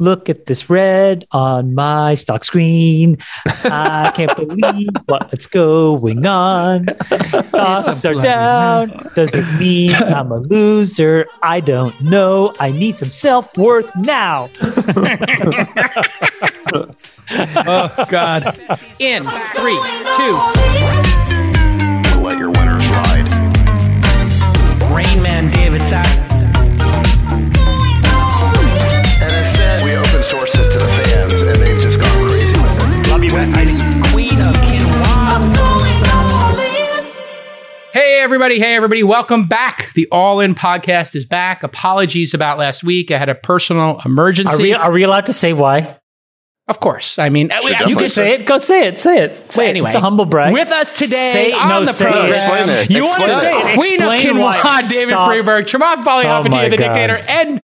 Look at this red on my stock screen. I can't believe what's going on. Stocks are down. Does it mean I'm a loser? I don't know. I need some self worth now. oh God! In three, two. Let your winners ride. Rain Man David Sacks. Hey everybody! Hey everybody! Welcome back. The All In podcast is back. Apologies about last week. I had a personal emergency. Are we, are we allowed to say why? Of course. I mean, Should You can say it. Go say it. Say it. Say Well, it. anyway, it's a humble brag. With us today Say- on no, the say it. program, Explain it. You want to say it. it? Queen of Explain Quinoa, why. David Stop. Friedberg, Chamath Oh Palihapitiya, my the God. dictator, and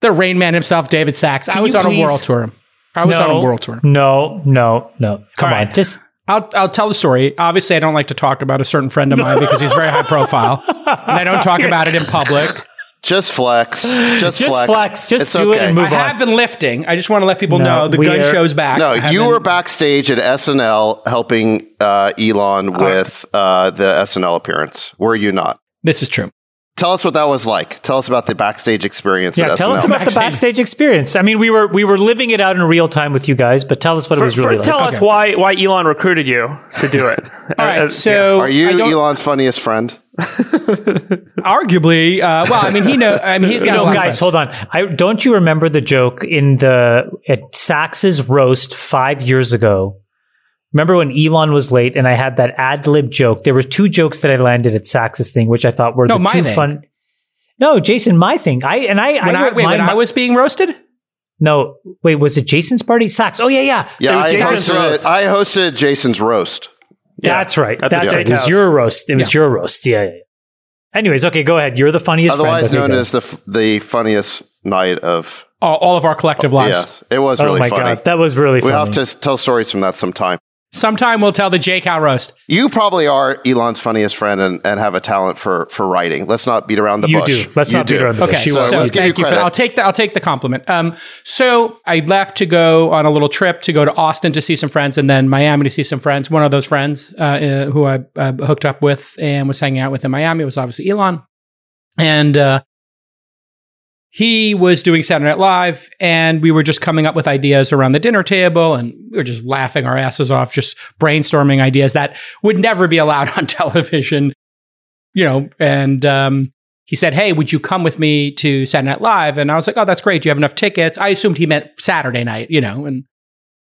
the Rain Man himself, David Sacks. I was you on a please- world tour. I was on a world tour. No, no, no. Come All on. right. Just I'll, I'll tell the story. Obviously, I don't like to talk about a certain friend of mine because he's very high profile, and I don't talk about it in public. Just flex. Just, Just flex. flex. Just It's do it and move I on. I have been lifting. I just want to let people No, know the gun are- show's back. No, you been- were backstage at SNL helping uh, Elon with uh, the SNL appearance. Were you not? This is true. Tell us what that was like. Tell us about the backstage experience yeah, at tell SNL. us about the Backstage. backstage experience. I mean, we were we were living it out in real time with you guys, but tell us what it was really First, like. tell us why why Elon recruited you to do it. All right. Uh, so Are you Elon's funniest friend? arguably? Uh, well, I mean, he know. I mean, he's got. You a know, lot guys, press. hold on. I don't you remember the joke in the at Sacks's roast five years ago? Remember when Elon was late and I had that ad lib joke? There were two jokes that I landed at Sacks's thing, which I thought were No, the my two thing. fun. No, Jason, my thing. I and I. When I, wrote wait, mine- when I was being roasted. no, wait, was it Jason's party? Sax. Oh yeah, yeah. Yeah, I hosted. I hosted Jason's roast. That's right. At That's right. It was steakhouse. your roast. It was your roast. Yeah, yeah. yeah. Anyways, okay, go ahead. You're the funniest. Otherwise friend. Okay, known as the f- the funniest night of. All, all of our collective oh, lives. Yes, it was Oh really my funny. god, that was really we funny. have to tell stories from that sometime. Sometime we'll tell the J Cal roast. You probably are Elon's funniest friend and, and have a talent for for writing. Let's not beat around the You bush. do. Let's You not beat around the Okay, bush. Okay, so, are. let's give you thank you. for credit. I'll take the I'll take the compliment. Um, so I left to go on a little trip to go to Austin to see some friends, and then Miami to see some friends. One of those friends uh, uh, who I uh, hooked up with and was hanging out with in Miami was obviously Elon, and uh, he was doing Saturday Night Live, and we were just coming up with ideas around the dinner table, and we were just laughing our asses off, just brainstorming ideas that would never be allowed on television, you know. And um, he said, "Hey, would you come with me to Saturday Night Live?" And I was like, "Oh, that's great. Do you have enough tickets?" I assumed he meant Saturday night, you know. And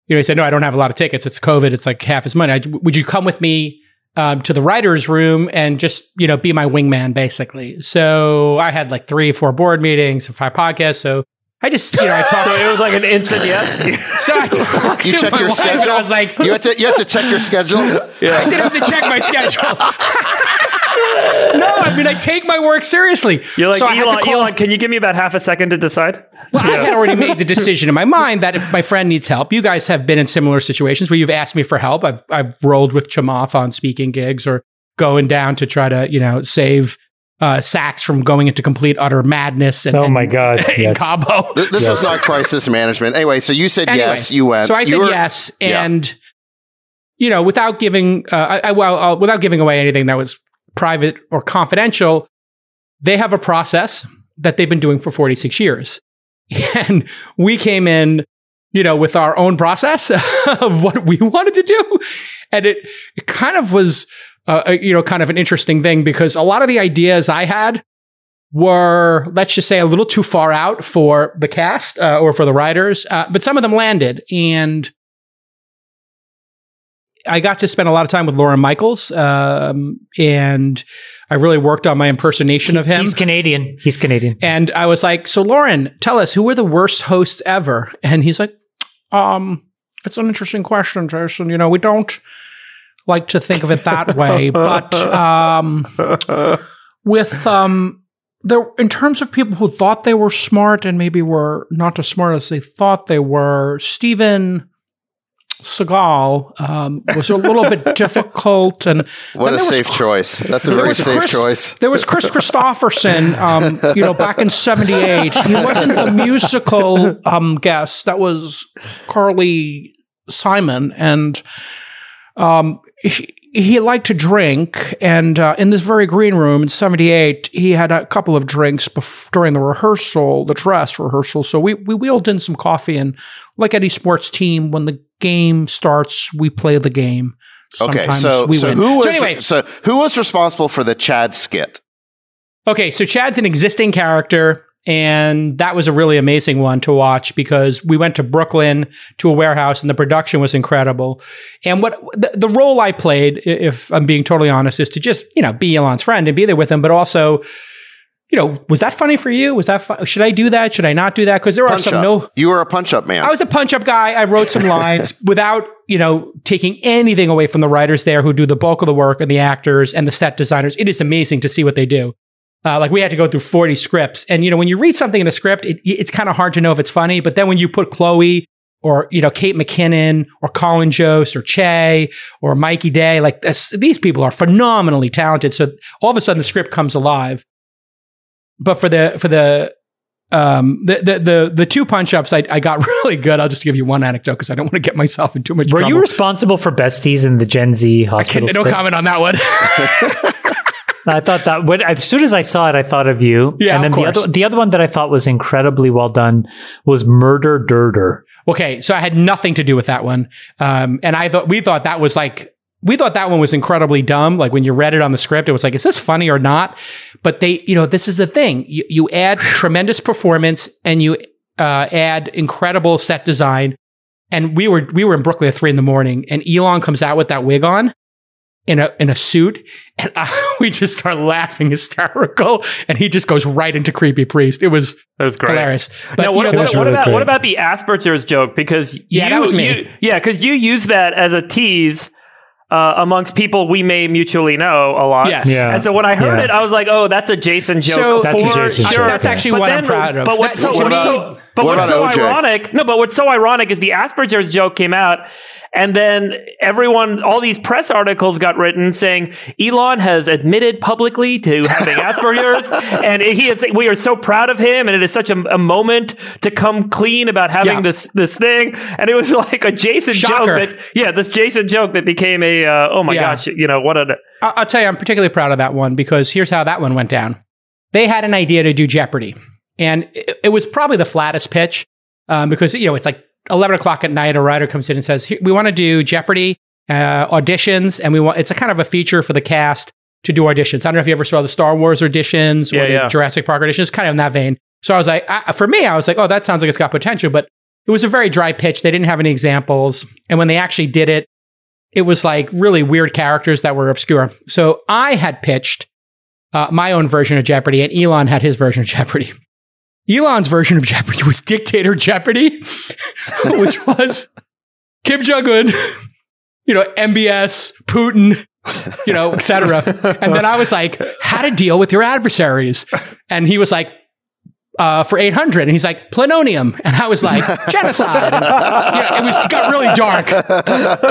you know, he said, "No, I don't have a lot of tickets. It's COVID. It's like half his money. I, would you come with me um, to the writers' room and just you know be my wingman, basically?" So I had like three, four board meetings and five podcasts. So I just you know I talked. So it was like an instant yes. so I talked You to check my your wife, schedule. I was like, you had to you had to check your schedule. I didn't have to check my schedule. no, I mean I take my work seriously. You're like so I had to Elon. call- Elon, can you give me about half a second to decide? Well, I had already made the decision in my mind that if my friend needs help, you guys have been in similar situations where you've asked me for help. I've I've rolled with Chamath on speaking gigs or going down to try to you know save uh, Sacks from going into complete utter madness. And, Oh my God, in yes. Cabo. Th- This was not crisis management. Anyway, so you said Anyway, yes, you went. So I You said were- yes, Yeah. and you know, without giving, uh, I, I, well, uh, without giving away anything that was private or confidential, they have a process that they've been doing for 46 years, and we came in, you know, with our own process of what we wanted to do, and it it kind of was, uh, you know, kind of an interesting thing because a lot of the ideas I had were, let's just say, a little too far out for the cast uh, or for the writers, uh, but some of them landed. And I got to spend a lot of time with Lorne Michaels, um, and I really worked on my impersonation of him. He's Canadian. He's Canadian. And I was like, "So, Lauren, tell us who were the worst hosts ever?" And he's like, "Um, it's an interesting question, Jason. You know, we don't like to think of it that way, but um, with um, there in terms of people who thought they were smart and maybe were not as smart as they thought they were, Stephen." Seagal um, was a little bit difficult, and What a there was safe choice. That's a very safe Chris- choice. There was Kris Kristofferson, um, you know, back in '78. He wasn't the musical um, guest. That was Carly Simon, and um, he, he liked to drink. And uh, in this very green room in '78, he had a couple of drinks bef- during the rehearsal, the dress rehearsal. So we we wheeled in some coffee, and like any sports team, when the game starts, we play the game. Okay, so so win. who was so anyway, so who was responsible for the Chad skit? Okay, so Chad's an existing character, and that was a really amazing one to watch because we went to Brooklyn to a warehouse, and the production was incredible. And what the, the role I played, if I'm being totally honest, is to just you know be Elon's friend and be there with him, but also. You know, was that funny for you? Was that fu- should I do that? Should I not do that? Because there are Punch some up. no. You were a punch up man. I was a punch up guy. I wrote some lines without, you know, taking anything away from the writers there who do the bulk of the work and the actors and the set designers. It is amazing to see what they do. Uh, like we had to go through 40 scripts. And, you know, when you read something in a script, it, it's kind of hard to know if it's funny. But then when you put Chloe or, you know, Kate McKinnon or Colin Jost or Che or Mikey Day, like this, these people are phenomenally talented. So all of a sudden the script comes alive. But for the, for the, um, the, the, the, the two punch ups, I, I got really good. I'll just give you one anecdote because I don't want to get myself in too much Were trouble. you responsible for besties in the Gen Z hospital? no skit? comment on that one. I thought that when, as soon as I saw it, I thought of you. Yeah, and then of the other the other one that I thought was incredibly well done was Murder Dirter. Okay, so I had nothing to do with that one, um, and I thought we thought that was like we thought that one was incredibly dumb. Like when you read it on the script, it was like, is this funny or not? But they, you know, this is the thing: you, you add tremendous performance and you uh, add incredible set design. And we were we were in Brooklyn at three in the morning, and Elon comes out with that wig on. In a in a suit, and I, we just start laughing hysterical, and he just goes right into creepy priest. It was That was great. hilarious. But now, you what, know, what, was what really about great. what about the Asperger's joke? Because Yeah, you, that was me. you- yeah, because you use that as a tease uh, amongst people we may mutually know a lot. Yes. Yeah. And so when I heard Yeah. it, I was like, "Oh, that's a Jason joke." So- That's a Jason sure. joke, that's actually But what then- I'm proud of. But what's That- so, to what's me- so, but What what's so OJ? ironic? No, but what's so ironic is the Asperger's joke came out, and then everyone, all these press articles got written saying Elon has admitted publicly to having Asperger's, and he is. We are so proud of him, and it is such a, a moment to come clean about having Yeah. this this thing. And it was like a Jason Shocker. joke that, yeah, this Jason joke that became a, uh, oh my Yeah. gosh, you know what a. I'll tell you, I'm particularly proud of that one because here's how that one went down. They had an idea to do Jeopardy, and it, it was probably the flattest pitch um, because you know it's like 11 o'clock at night. A writer comes in and says, "We want to do Jeopardy uh, auditions, and we want it's a kind of a feature for the cast to do auditions." I don't know if you ever saw the Star Wars auditions or Yeah, the yeah. Jurassic Park auditions, kind of in that vein. So I was like, I, for me, I was like, "Oh, that sounds like it's got potential," but it was a very dry pitch. They didn't have any examples, and when they actually did it, it was like really weird characters that were obscure. So I had pitched uh, my own version of Jeopardy, and Elon had his version of Jeopardy. Elon's version of Jeopardy was Dictator Jeopardy, which was Kim Jong Un, you know, MBS, Putin, you know, etc. And then I was like, how to deal with your adversaries, and he was like. Uh, for 800 and he's like plutonium and i was like genocide and, yeah, it was got really dark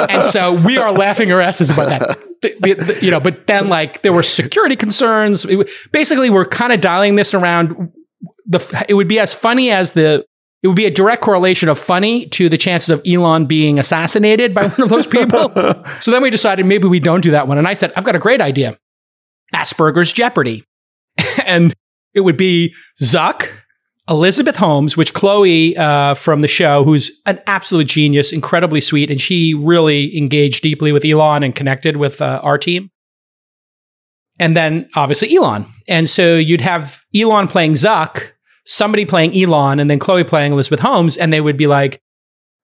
and so we are laughing our asses about that. The- the- the- you know, but then like there were security concerns. It basically, we're kind of dialing this around. The it would be as funny as the. It would be a direct correlation of funny to the chances of Elon being assassinated by one of those people. so then we decided maybe we don't do that one. And I said, I've got a great idea. Asperger's Jeopardy. and it would be Zuck, Elizabeth Holmes, which Chloe uh, from the show, who's an absolute genius, incredibly sweet, and she really engaged deeply with Elon and connected with uh, our team. And then obviously Elon. And so you'd have Elon playing Zuck, somebody playing Elon, and then Chloe playing Elizabeth Holmes, and they would be like,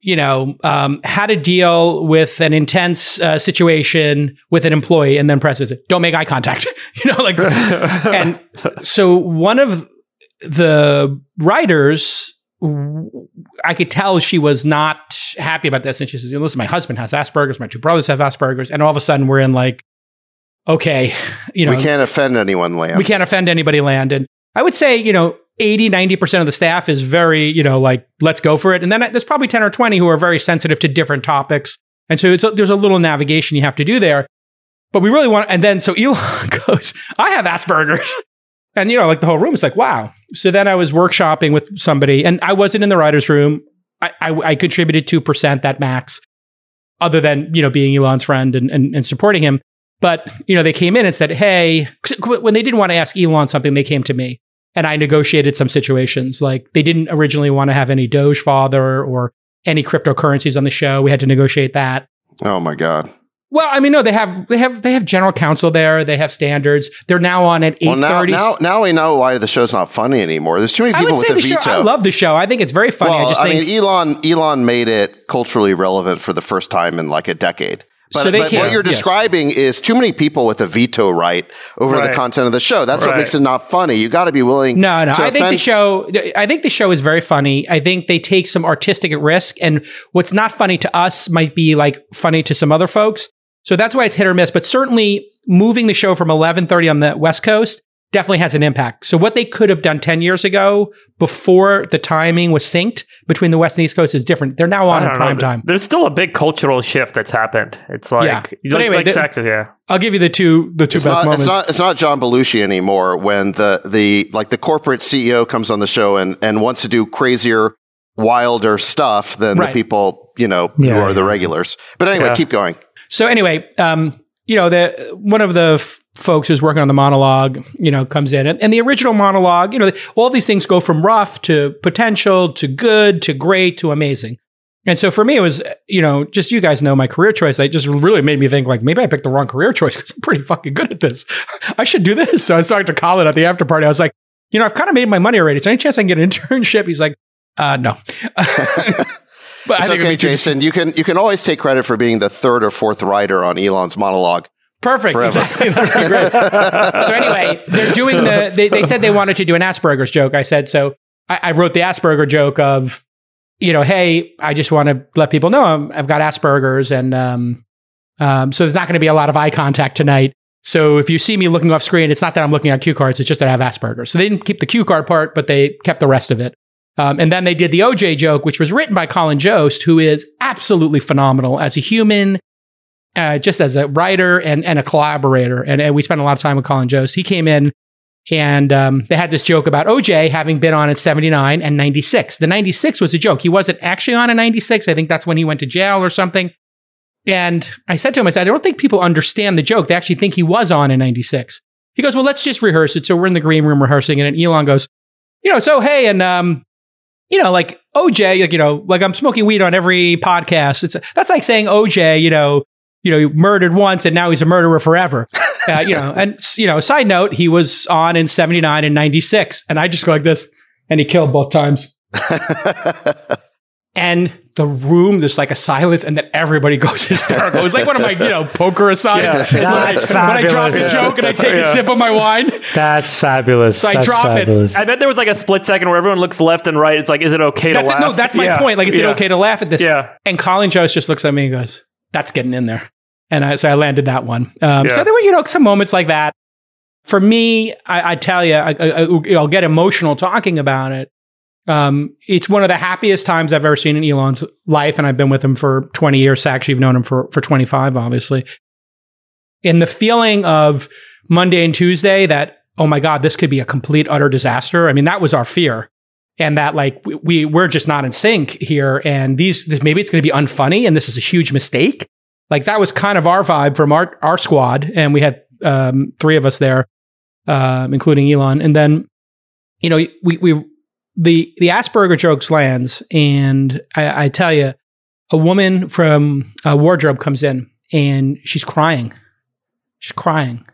you know, um, how to deal with an intense uh, situation with an employee, and then presses it. Don't make eye contact. you know, like, and so one of the writers, I could tell she was not happy about this, and she says, "Listen, my husband has Asperger's, my two brothers have Asperger's, and all of a sudden we're in like, okay, you know, we can't offend anyone, land. we can't offend anybody land and i would say you know 80, 90% of the staff is very, you know, like, let's go for it. And then there's probably 10 or 20 who are very sensitive to different topics. And so it's a, there's a little navigation you have to do there. But we really want, and then so Elon goes, I have Asperger's. And, you know, like the whole room is like, wow. So then I was workshopping with somebody and I wasn't in the writer's room. I, I, I contributed 2% that max, other than, you know, being Elon's friend and, and, and supporting him. But, you know, they came in and said, hey, when they didn't want to ask Elon something, they came to me and I negotiated some situations. Like they didn't originally want to have any Doge father or any cryptocurrencies on the show. We had to negotiate that. Oh my God. Well, I mean, no, they have they have they have general counsel there. They have standards. They're now on at eight Well, now, now, now we know why the show's not funny anymore. There's too many people with a the veto. show. I love the show. I think it's very funny. well, I just I, think mean, Elon Elon made it culturally relevant for the first time in like a decade. But, So they but can't- what you're yes. describing is too many people with a veto right over Right. the content of the show. That's what makes it not funny. You got to be willing. No, no. I think the show. I think the show is very funny. I think they take some artistic at risk, and what's not funny to us might be like funny to some other folks. So that's why it's hit or miss. But certainly, moving the show from eleven thirty on the West Coast definitely has an impact. So what they could have done ten years ago, before the timing was synced between the West and East Coast, is different. They're now on in don't know. prime time. There's still a big cultural shift that's happened. It's like, Yeah. like, But anyway, like the- sex is, yeah. I'll give you the two the two It's best not, moments. it's not. It's not John Belushi anymore. When the the like the corporate CEO comes on the show and and wants to do crazier, wilder stuff than Right. the people you know who Yeah, are the regulars. But anyway, Yeah. keep going. So anyway, um, you know, the one of the f- folks who's working on the monologue, you know, comes in, and, and the original monologue, you know, all these things go from rough to potential to good to great to amazing. And so for me, it was, you know, just you guys know my career choice. It just really made me think like maybe I picked the wrong career choice because I'm pretty fucking good at this. I should do this. So I was talking to Colin at the after party. I was like, you know, I've kind of made my money already. Is there any chance I can get an internship? He's like, uh, no. but It's it'd okay, be too- Jason. You can you can always take credit for being the third or fourth writer on Elon's monologue. Perfect. Forever. Exactly. Great. so anyway, they're doing the. They, they said they wanted to do an Asperger's joke. I said so. I, I wrote the Asperger joke of, you know, hey, I just want to let people know I'm, I've got Asperger's, and um, um, so there's not going to be a lot of eye contact tonight. So if you see me looking off screen, it's not that I'm looking at cue cards; it's just that I have Asperger's. So they didn't keep the cue card part, but they kept the rest of it. Um, and then they did the OJ joke, which was written by Colin Jost, who is absolutely phenomenal as a human, uh, just as a writer and, and a collaborator. And, and we spent a lot of time with Colin Jost. He came in and um, they had this joke about OJ having been on in 79 and 96. The 96 was a joke. He wasn't actually on in 96. I think that's when he went to jail or something. And I said to him, I said, I don't think people understand the joke. They actually think he was on in 96. He goes, Well, let's just rehearse it. So we're in the green room rehearsing it. And Elon goes, You know, so hey, and um, you know, like OJ, like, you know, like I'm smoking weed on every podcast. It's that's like saying OJ, you know, you know, murdered once and now he's a murderer forever. Uh, you know, and you know, side note, he was on in 79 and 96. And I just go like this, and he killed both times. And the room, there's like a silence, and then everybody goes hysterical. It's like one of my, you know, poker asides. Yeah. It's when, I, when I drop a joke and I take a sip of my wine. That's fabulous. So I That's drop it. I bet there was like a split second where everyone looks left and right. It's like, is it okay That's to it. laugh? No, that's my Yeah. point. Like, is it okay to laugh at this? Yeah. And Colin Jost just looks at me and goes, "That's getting in there." And I, so I landed that one. Um, Yeah. So there were, you know, some moments like that. For me, I, I tell you, I, I, I'll get emotional talking about it. Um, it's one of the happiest times I've ever seen in Elon's life, and I've been with him for 20 years. Actually, you've known him for for 25, obviously. In the feeling of Monday and Tuesday, that oh my god, this could be a complete utter disaster. I mean, that was our fear and that like we, we we're just not in sync here and these maybe it's going to be unfunny and this is a huge mistake like that was kind of our vibe from our our squad and we had um, three of us there um, including elon and then you know we we the the asperger jokes lands and i, I tell you a woman from a wardrobe comes in and she's crying she's crying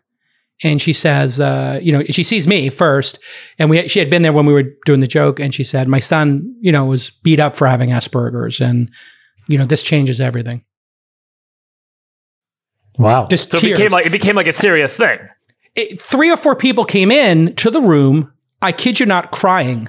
and she says, uh, you know, she sees me first, and we she had been there when we were doing the joke, and she said, my son, you know, was beat up for having Asperger's, and you know, this changes everything. wow. Just So it became like it became like a serious thing. It- three or four people came in to the room. I kid you not, crying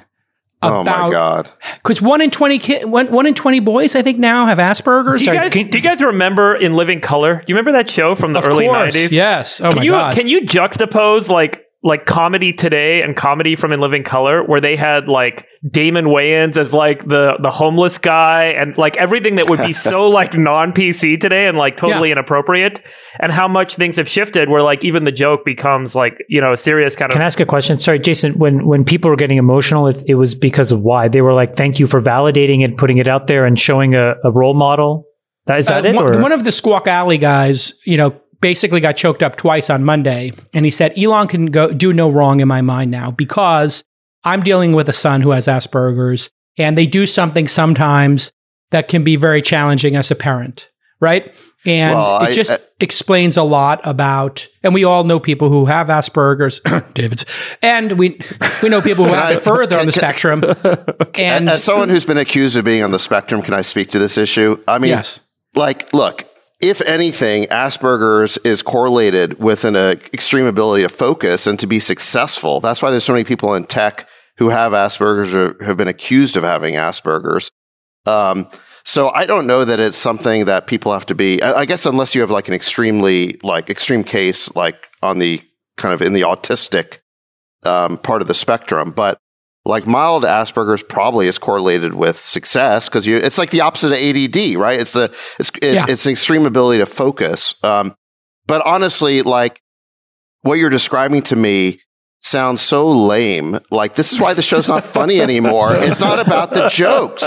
oh my god! because one in twenty ki- one, one in twenty boys, I think now have Asperger's. Do you, guys, can- do you guys remember in Living Color? Do you remember that show from the of early course, nineties? yes. Oh Can my you god. can you juxtapose like like comedy today and comedy from In Living Color, where they had like Damon Wayans as like the the homeless guy and like everything that would be so like non PC today and like totally inappropriate, and how much things have shifted where like even the joke becomes like you know a serious kind of Can I ask a question? Sorry, Jason. When when people were getting emotional, it, it was because of why they were like, "Thank you for validating it, putting it out there, and showing a, a role model." That is that Uh, it? one, or? one of the Squawk Alley guys, you know, basically got choked up twice on Monday, and he said Elon can go do no wrong in my mind now because I'm dealing with a son who has Asperger's, and they do something sometimes that can be very challenging as a parent, right? And Well, it just I- explains a lot about, and we all know people who have Asperger's, David's, and we we know people who Can have I- it further on the can- spectrum. And As someone who's been accused of being on the spectrum, can I speak to this issue? I mean, yes, like, look, if anything, Asperger's is correlated with an uh, extreme ability to focus and to be successful. That's why there's so many people in tech who have Asperger's or have been accused of having Asperger's. Um, so I don't know that it's something that people have to be. I I guess unless you have like an extremely like extreme case, like on the kind of in the autistic um, part of the spectrum, but like mild Asperger's probably is correlated with success because you it's like the opposite of ADD, right? It's a it's it's, Yeah. it's an extreme ability to focus. Um, but honestly, like what you're describing to me sounds so lame. Like this is why the show's not funny anymore. It's not about the jokes.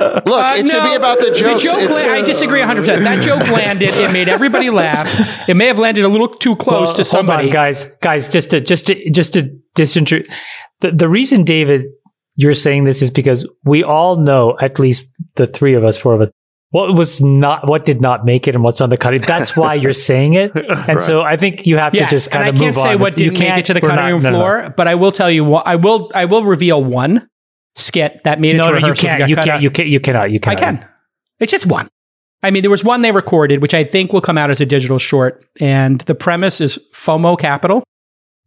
Look, Uh, it should be about the jokes. The joke It's- la- I disagree 100%. That joke landed. It made everybody laugh. It may have landed a little too close Well, to somebody. Hold on, guys, guys, just to just to just to disinter the the reason, David, you're saying this is because we all know, at least the three of us, four of us, what was not, what did not make it, and what's on the cutting. That's why you're saying it, and so I think you have Yes, to just kind and of I move can't say on. what You didn't make can't- it to the we're cutting not- room no, no, no. floor, but I will tell you what I will I will reveal one skit that made it No, to no, you can't. You can't. out. You can't. You cannot. You I can. It's just one. I mean, there was one they recorded, which I think will come out as a digital short, and the premise is FOMO capital,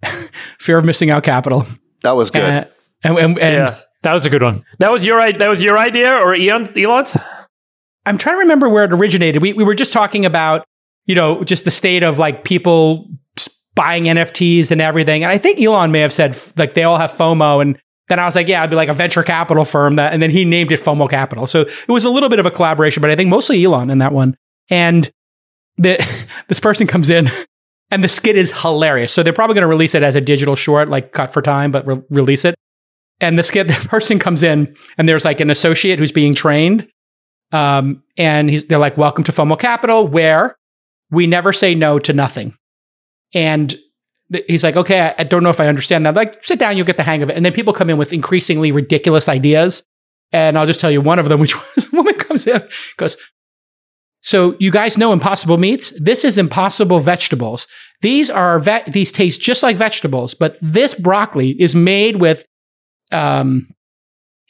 fear of missing out capital. That was good. Uh, and and, and Yeah. That was a good one. That was your i- that was your idea or Elon, Elon's? I'm trying to remember where it originated. We we were just talking about, you know, just the state of like people buying NFTs and everything. And I think Elon may have said like they all have FOMO and then I was like, yeah, I'd be like a venture capital firm that and then he named it FOMO Capital. So it was a little bit of a collaboration, but I think mostly Elon in that one. And the this person comes in and the skit is hilarious. So they're probably going to release it as a digital short, like cut for time, but re- release it. And the skit, the person comes in and there's like an associate who's being trained. Um, and they're like, welcome to FOMO Capital, where we never say no to nothing. And th- he's like, okay, I, I don't know if I understand that. Like, sit down, you'll get the hang of it. And then people come in with increasingly ridiculous ideas. And I'll just tell you one of them, which was a woman comes in, goes, so you guys know impossible meats? This is impossible vegetables. These are ve- these taste just like vegetables, but this broccoli is made with um,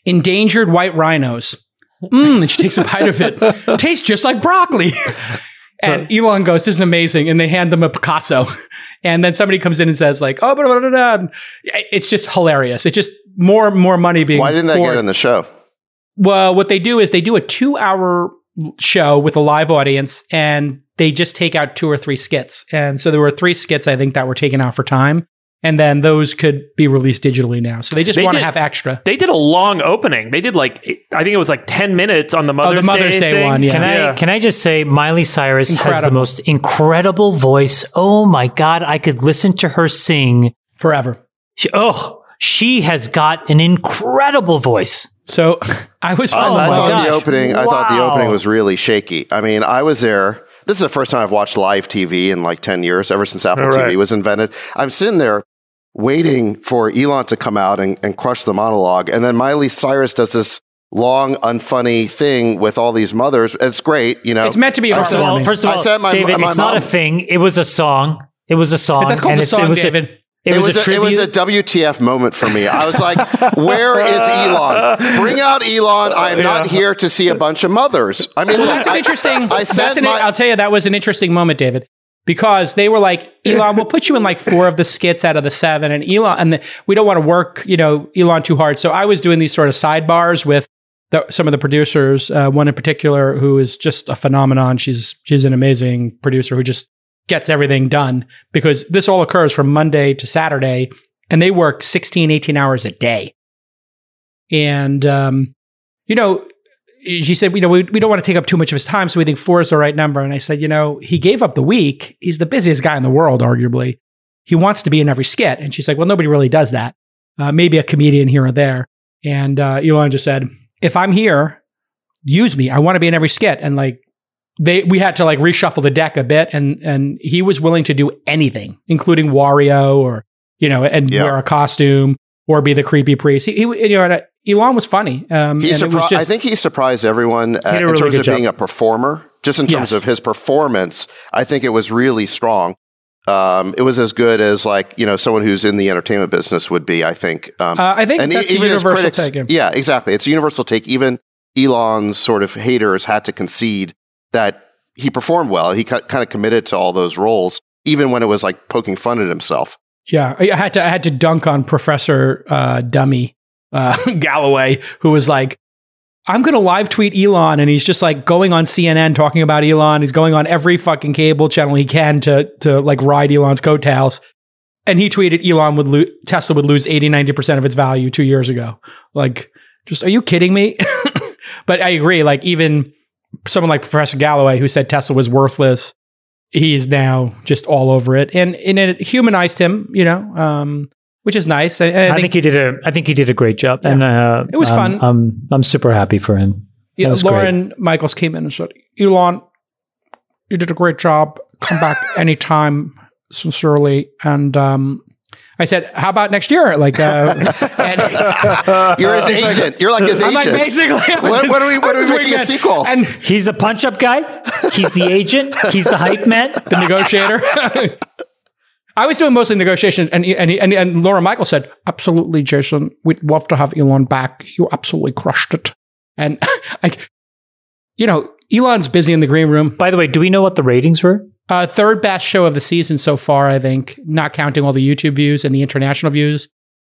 endangered white rhinos. Mm, and she takes a bite of it. Tastes just like broccoli. And Elon goes, "This is amazing," and they hand them a Picasso, and then somebody comes in and says, "Like, oh, blah, blah, blah, blah." it's just hilarious. It's just more more money being. Why didn't that get in the show? Well, what they do is they do a two hour show with a live audience and they just take out two or three skits. And so there were three skits, I think, that were taken out for time. And then those could be released digitally now. So they just want to have extra. They did a long opening. They did like I think it was like ten minutes on the Mother's, Oh, the Mother's Day thing. one, yeah. Can I can I just say Miley Cyrus has the most incredible voice. Oh my god, I could listen to her sing. Forever. She, oh, she has got an incredible voice. So I was oh, I, Oh I thought gosh. the opening. I thought the opening was really shaky. I mean, I was there. This is the first time I've watched live TV in like ten years, ever since Apple All right. TV was invented. I'm sitting there waiting for Elon to come out and, and crush the monologue, and then Miley Cyrus does this long, unfunny thing with all these mothers. It's great, you know. It's meant to be First of all, first of I all, said my- David, my it's not a thing. It was a song. It was a song. But that's called and the it's- song, it was David. A, it, was, a, it tribute. was a WTF moment for me. I was like, "Where is Elon? Bring out Elon! I am not here to see a bunch of mothers." I mean, Well, look, that's an interesting. I said that's an, my- I'll tell you that was an interesting moment, David, because they were like, Elon, we'll put you in like four of the skits out of the seven, and Elon, and the, we don't want to work, you know, Elon too hard. So I was doing these sort of sidebars with the, some of the producers. Uh, one in particular who is just a phenomenon. She's she's an amazing producer who just gets everything done because this all occurs from Monday to Saturday and they work 16, 18 hours a day. And, um, you know, she said, you know, we, we don't want to take up too much of his time. So we think four is the right number. And I said, you know, he gave up the week. He's the busiest guy in the world, arguably. He wants to be in every skit. And she's like, well, nobody really does that. Uh, maybe a comedian here or there. And uh, Elon just said, if I'm here, use me. I want to be in every skit. And like, they we had to like reshuffle the deck a bit and and he was willing to do anything including wario or you know and Yeah. wear a costume or be the creepy priest he, he you know and, uh, elon was funny um He and it was just- I think he surprised everyone uh, in really terms of job. being a performer. Just in terms Yes. of his performance, I think it was really strong. Um, it was as good as like you know someone who's in the entertainment business would be. I think. Um, uh, i think and that's e- a even universal critics, take yeah, exactly. It's a universal take. Even Elon's sort of haters had to concede that he performed well. He kind of committed to all those roles, even when it was like poking fun at himself. Yeah, I had to I had to dunk on Professor uh, Dummy uh, Galloway, who was like, "I'm going to live tweet Elon," and he's just like going on CNN talking about Elon. He's going on every fucking cable channel he can to to like ride Elon's coattails. And he tweeted Elon would lo- Tesla would lose 80 90 percent of its value two years ago. Like, just are you kidding me? but I agree. Like even someone like Professor Galloway, who said Tesla was worthless, he's now just all over it, and and it humanized him, you know, um, which is nice. I, I, think, think, he did a. I think he did a great job, Yeah. and uh, It was I'm- fun. I'm I'm super happy for him. yeah, was great. Lorne Michaels came in and said, "Elon, you did a great job. Come back anytime, sincerely." And um, I said, "How about next year?" Like, uh, and, You're his agent. You're like his I'm like agent. basically. I'm What- his- what are we- what are we his making a sequel? And He's the punch-up guy. He's the agent. He's the hype man. the negotiator. I was doing mostly negotiation, and and, and and Lorne Michael said, "Absolutely, Jason, we'd love to have Elon back. You absolutely crushed it." And I, you know, Elon's busy in the green room. By the way, do we know what the ratings were? Uh, third best show of the season so far, I think, not counting all the YouTube views and the international views.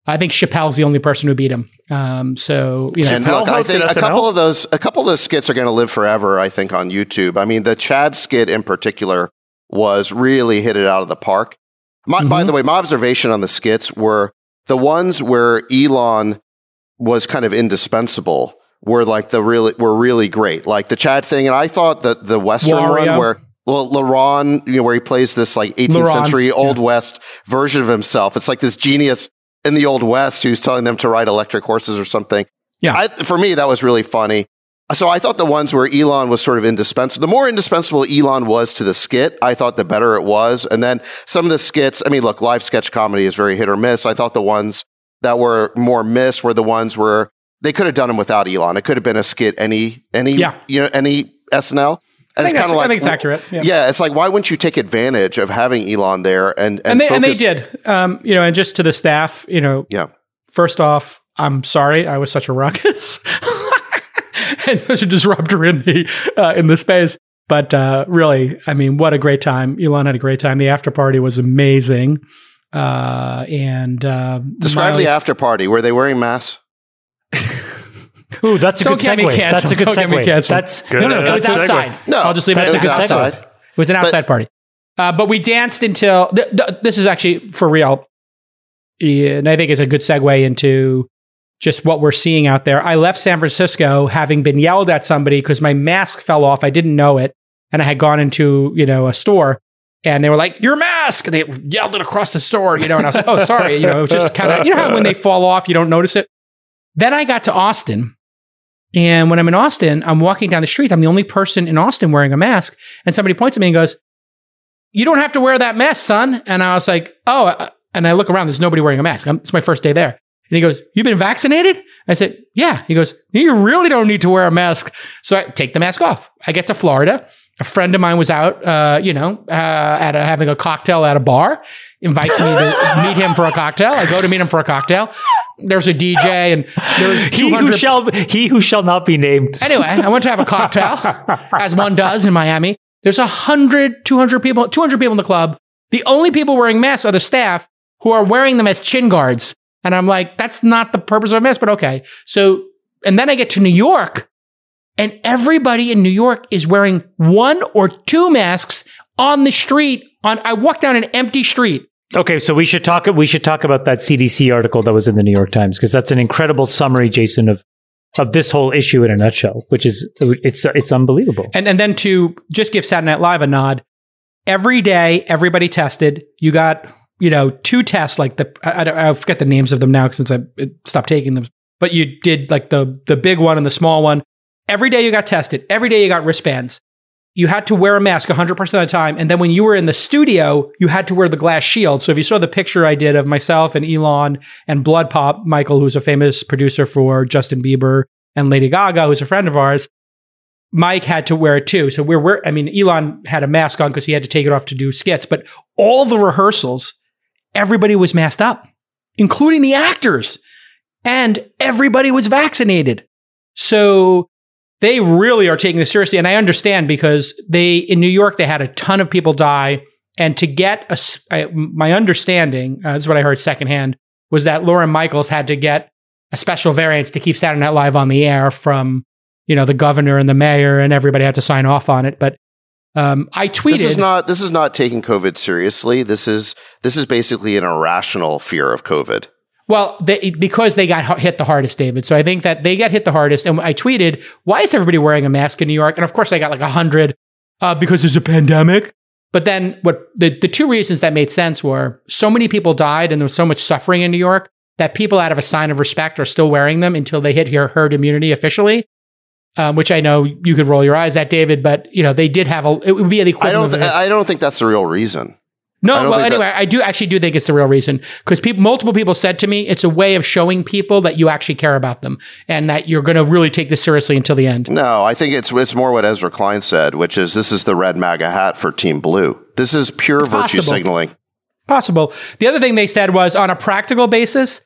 I think Chappelle's the only person who beat him. Um, so you know, And look, I think a SNL? couple of those, a couple of those skits are going to live forever. I think on YouTube. I mean, the Chad skit in particular was really hit it out of the park. My, By Mhm. the way, my observation on the skits were the ones where Elon was kind of indispensable were like the really were really great, like the Chad thing. And I thought that the Western Wario. one where. Well, Laron, you know, where he plays this like 18th Laron, century yeah. Old West version of himself. It's like this genius in the Old West who's telling them to ride electric horses or something. Yeah. I, for me, that was really funny. So I thought the ones where Elon was sort of indispensable, the more indispensable Elon was to the skit, I thought the better it was. And then some of the skits, I mean, look, live sketch comedy is very hit or miss. I thought the ones that were more miss were the ones where they could have done them without Elon. It could have been a skit any, any, Yeah. you know, any SNL. I And think, it's kind of I like, think it's accurate. Yeah. yeah, it's like, why wouldn't you take advantage of having Elon there and, and, and they and they did. Um, you know, and just to the staff, you know, Yeah. First off, I'm sorry I was such a ruckus and such a disruptor in the uh, in the space. But uh, really, I mean, what a great time! Elon had a great time. The after party was amazing. Uh, and uh, Describe the after party. Were they wearing masks? Ooh, that's a Don't good get segue. That's a good Don't get me segue. That's Good. no, no, It was that's a segue. outside. No, I'll just leave it it at was that. outside. It was an outside party. Uh, but we danced until th- th- this is actually for real. Yeah, and I think it's a good segue into just what we're seeing out there. I left San Francisco having been yelled at somebody because my mask fell off. I didn't know it. And I had gone into, you know, a store and they were like, your mask. And they yelled it across the store, you know, and I was like, oh, sorry. You know, it was just kind of, you know how when they fall off, you don't notice it. Then I got to Austin. And when I'm in Austin, I'm walking down the street. I'm the only person in Austin wearing a mask. And somebody points at me and goes, You don't have to wear that mask, son. And I was like, Oh, uh," and I look around, there's nobody wearing a mask. I'm, it's my first day there. And he goes, You've been vaccinated? I said, Yeah. He goes, You really don't need to wear a mask. So I take the mask off. I get to Florida. A friend of mine was out, uh, you know, uh, at a, having a cocktail at a bar, invites me to meet him for a cocktail. I go to meet him for a cocktail. There's a DJ and there's He who shall he who shall not be named. Anyway, I went to have a cocktail, as one does in Miami. There's 100, 200 people, 200 people in the club. The only people wearing masks are the staff who are wearing them as chin guards. And I'm like, that's not the purpose of a mask, but okay. So, and then I get to New York, and everybody in New York is wearing one or two masks on the street. On I walk down an empty street. Okay, so we should talk. We should talk about that CDC article that was in the New York Times because that's an incredible summary, Jason, of of this whole issue in a nutshell. Which is it's it's unbelievable. And and then to just give Saturday Night Live a nod, every day everybody tested. You got you know two tests like the I, I forget the names of them now since I stopped taking them. But you did like the the big one and the small one. Every day you got tested. Every day you got wristbands you had to wear a mask 100% of the time. And then when you were in the studio, you had to wear the glass shield. So if you saw the picture I did of myself and Elon and BloodPop, Michael, who's a famous producer for Justin Bieber and Lady Gaga, who's a friend of ours, Mike had to wear it too. So we're, we're I mean, Elon had a mask on because he had to take it off to do skits, but all the rehearsals, everybody was masked up, including the actors, and everybody was vaccinated. So they really are taking this seriously. And I understand because they, in New York, they had a ton of people die. And to get a, my understanding, uh, this is what I heard secondhand, was that Lorne Michaels had to get a special variance to keep Saturday Night Live on the air from, you know, the governor and the mayor, and everybody had to sign off on it. But um, I tweeted. This is not. This is not taking COVID seriously. This is this is basically an irrational fear of COVID. Well, they, because they got hit the hardest, David. So I think that they got hit the hardest. And I tweeted, "Why is everybody wearing a mask in New York?" And of course, I got like a hundred uh, because there's a pandemic. But then, what the the two reasons that made sense were so many people died and there was so much suffering in New York that people, out of a sign of respect, are still wearing them until they hit your herd immunity officially. Um, which I know you could roll your eyes at, David, but you know they did have a. It would be the equivalent. I don't. Th- I don't think that's the real reason. No, well, anyway, that- I do actually do think it's the real reason because people, multiple people said to me, it's a way of showing people that you actually care about them and that you're going to really take this seriously until the end. No, I think it's it's more what Ezra Klein said, which is this is the red MAGA hat for Team Blue. This is pure it's virtue possible. signaling. Possible. The other thing they said was on a practical basis,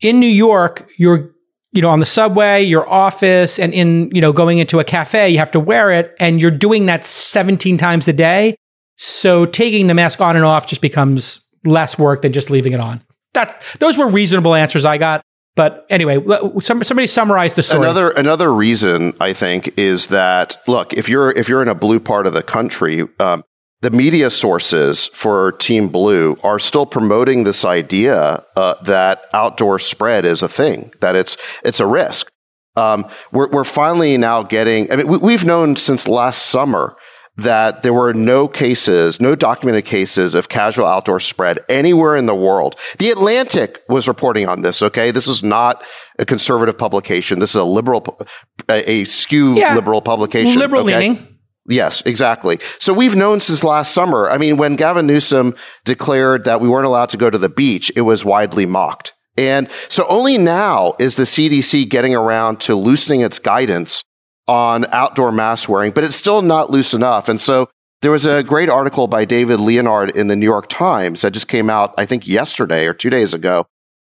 in New York, you're you know on the subway, your office, and in you know going into a cafe, you have to wear it, and you're doing that 17 times a day so taking the mask on and off just becomes less work than just leaving it on. That's those were reasonable answers I got. But anyway, somebody summarized the story. Another another reason I think is that look, if you're if you're in a blue part of the country, um, the media sources for Team Blue are still promoting this idea uh, that outdoor spread is a thing, that it's it's a risk. Um, we're we're finally now getting. I mean, we, we've known since last summer that there were no cases, no documented cases of casual outdoor spread anywhere in the world. The Atlantic was reporting on this. Okay. This is not a conservative publication. This is a liberal, a, skew yeah, liberal publication. Liberal okay? leaning. Yes, exactly. So we've known since last summer. I mean, when Gavin Newsom declared that we weren't allowed to go to the beach, it was widely mocked. And so only now is the CDC getting around to loosening its guidance on outdoor mask wearing, but it's still not loose enough. And so there was a great article by David Leonhardt in the New York Times that just came out, I think yesterday or two days ago,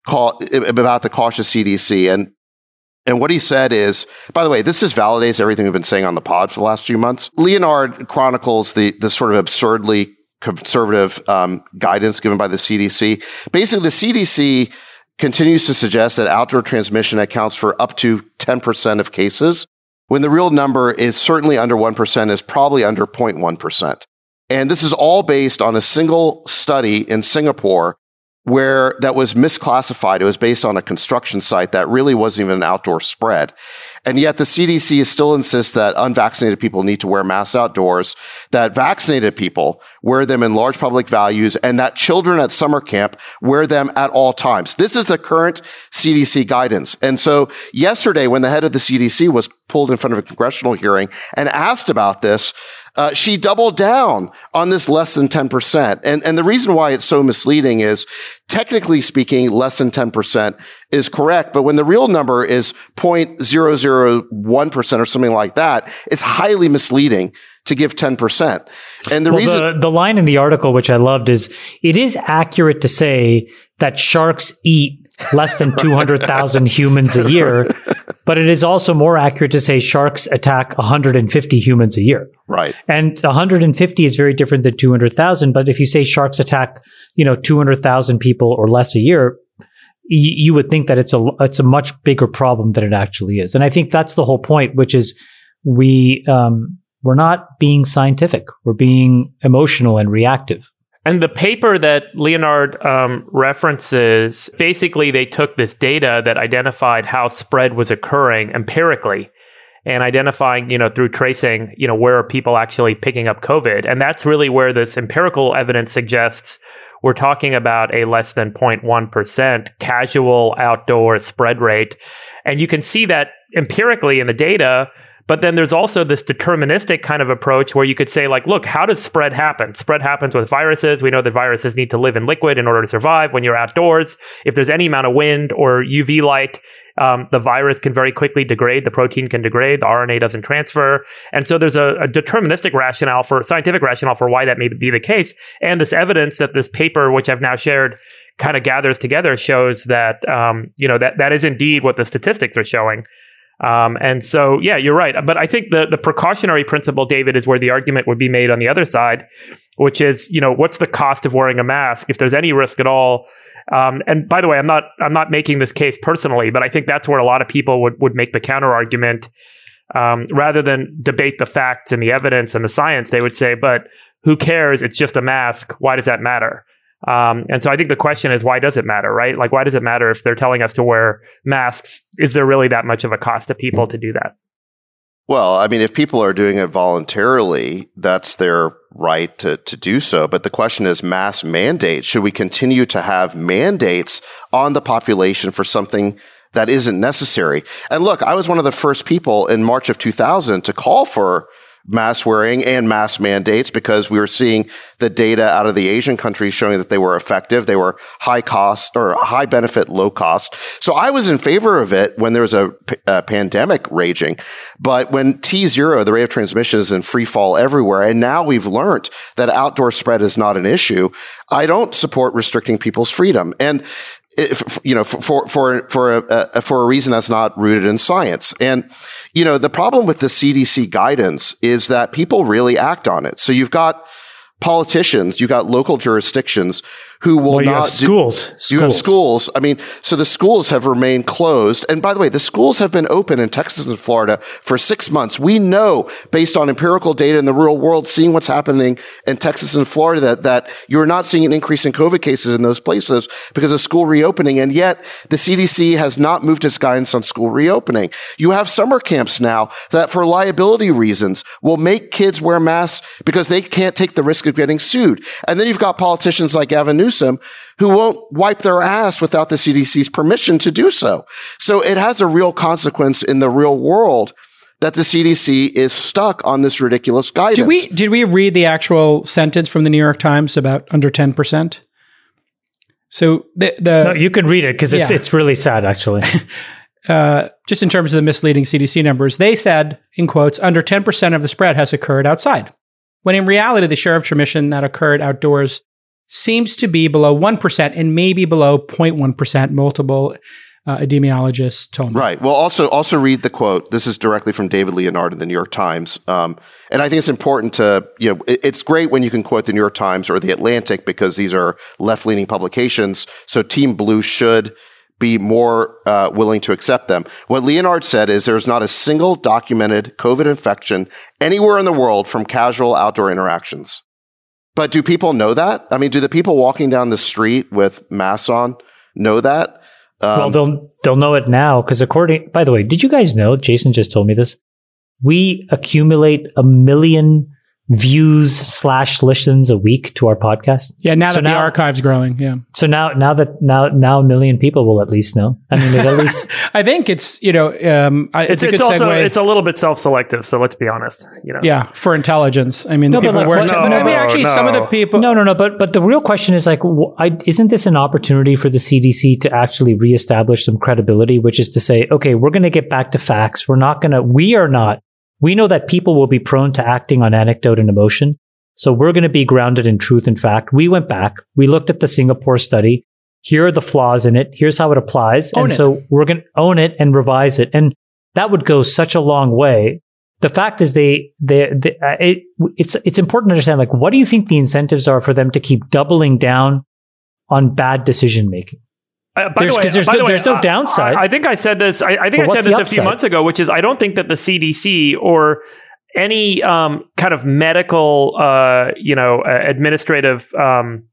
called about the cautious CDC. And and what he said is, by the way, this just validates everything we've been saying on the pod for the last few months. Leonhardt chronicles the the sort of absurdly conservative um, guidance given by the CDC. Basically, the CDC continues to suggest that outdoor transmission accounts for up to 10% of cases when the real number is certainly under 1%, is probably under 0.1%. And this is all based on a single study in Singapore where that was misclassified. It was based on a construction site that really wasn't even an outdoor spread. And yet the CDC still insists that unvaccinated people need to wear masks outdoors, that vaccinated people wear them in large public values, and that children at summer camp wear them at all times. This is the current CDC guidance. And so yesterday, when the head of the CDC was pulled in front of a congressional hearing and asked about this, uh, she doubled down on this less than 10%. And, and the reason why it's so misleading is technically speaking, less than 10% is correct. But when the real number is 0.001% or something like that, it's highly misleading to give 10%. And the well, reason the, the line in the article, which I loved is it is accurate to say that sharks eat less than 200,000 humans a year. But it is also more accurate to say sharks attack 150 humans a year. Right. And 150 is very different than 200,000. But if you say sharks attack, you know, 200,000 people or less a year, y- you would think that it's a, it's a much bigger problem than it actually is. And I think that's the whole point, which is we, um, we're not being scientific. We're being emotional and reactive. And the paper that Leonhardt um, references, basically, they took this data that identified how spread was occurring empirically and identifying, you know, through tracing, you know, where are people actually picking up COVID. And that's really where this empirical evidence suggests we're talking about a less than 0.1% casual outdoor spread rate. And you can see that empirically in the data but then there's also this deterministic kind of approach where you could say, like, look, how does spread happen? Spread happens with viruses. We know that viruses need to live in liquid in order to survive when you're outdoors. If there's any amount of wind or UV light, um, the virus can very quickly degrade. The protein can degrade. The RNA doesn't transfer. And so there's a, a deterministic rationale for scientific rationale for why that may be the case. And this evidence that this paper, which I've now shared, kind of gathers together shows that um, you know that that is indeed what the statistics are showing. Um, and so, yeah, you're right. But I think the the precautionary principle, David, is where the argument would be made on the other side, which is, you know, what's the cost of wearing a mask if there's any risk at all? Um, and by the way, I'm not I'm not making this case personally, but I think that's where a lot of people would would make the counter argument um, rather than debate the facts and the evidence and the science. They would say, but who cares? It's just a mask. Why does that matter? Um, and so I think the question is, why does it matter, right? Like, why does it matter if they're telling us to wear masks? Is there really that much of a cost to people to do that? Well, I mean, if people are doing it voluntarily, that's their right to, to do so. But the question is mass mandates. Should we continue to have mandates on the population for something that isn't necessary? And look, I was one of the first people in March of 2000 to call for mask wearing and mask mandates because we were seeing the data out of the Asian countries showing that they were effective. They were high cost or high benefit, low cost. So I was in favor of it when there was a, a pandemic raging. But when T zero, the rate of transmission is in free fall everywhere. And now we've learned that outdoor spread is not an issue. I don't support restricting people's freedom. And if, you know, for, for, for a, for a reason that's not rooted in science. And, you know, the problem with the CDC guidance is that people really act on it. So you've got politicians, you've got local jurisdictions who will well, not schools. Do, schools. You have schools. I mean, so the schools have remained closed. And by the way, the schools have been open in Texas and Florida for six months. We know based on empirical data in the real world, seeing what's happening in Texas and Florida, that, that you're not seeing an increase in COVID cases in those places because of school reopening. And yet the CDC has not moved its guidance on school reopening. You have summer camps now that for liability reasons will make kids wear masks because they can't take the risk of getting sued. And then you've got politicians like Gavin Newsom Newsom who won't wipe their ass without the CDC's permission to do so. So it has a real consequence in the real world that the CDC is stuck on this ridiculous guidance. Did we did we read the actual sentence from the New York Times about under ten percent? So the, the no, you can read it because it's yeah. it's really sad actually. uh, just in terms of the misleading CDC numbers, they said in quotes under ten percent of the spread has occurred outside, when in reality the share of transmission that occurred outdoors seems to be below 1% and maybe below 0.1%. Multiple uh, epidemiologists told me. Right. Well, also also read the quote. This is directly from David Leonhardt in the New York Times, um, and I think it's important to you know it, it's great when you can quote the New York Times or the Atlantic because these are left leaning publications. So Team Blue should be more uh, willing to accept them. What Leonhardt said is there's not a single documented COVID infection anywhere in the world from casual outdoor interactions. But do people know that? I mean, do the people walking down the street with masks on know that? Um, well, they'll they'll know it now because according. By the way, did you guys know? Jason just told me this. We accumulate a million views slash listens a week to our podcast. Yeah, now so that now, the archive's growing. Yeah. So now, now that now now a million people will at least know. I mean, at least I think it's you know um, it's, it's, it's also segue. it's a little bit self selective. So let's be honest. You know. Yeah, for intelligence. I mean, no, people but, were. no, I mean, actually, no. some of the people. No, no, no. But but the real question is like, I, isn't this an opportunity for the CDC to actually reestablish some credibility? Which is to say, okay, we're going to get back to facts. We're not going to. We are not we know that people will be prone to acting on anecdote and emotion. So we're going to be grounded in truth and fact. We went back. We looked at the Singapore study. Here are the flaws in it. Here's how it applies. Own and it. so we're going to own it and revise it. And that would go such a long way. The fact is they, they, they uh, it, it's, it's important to understand, like, what do you think the incentives are for them to keep doubling down on bad decision making? Uh, by there's, the way, there's, by no, the there's no downside. I, I, think I said this. I, I think I said this a few months ago, which is I don't think that the CDC or any um, kind of medical, uh, you know, uh, administrative um,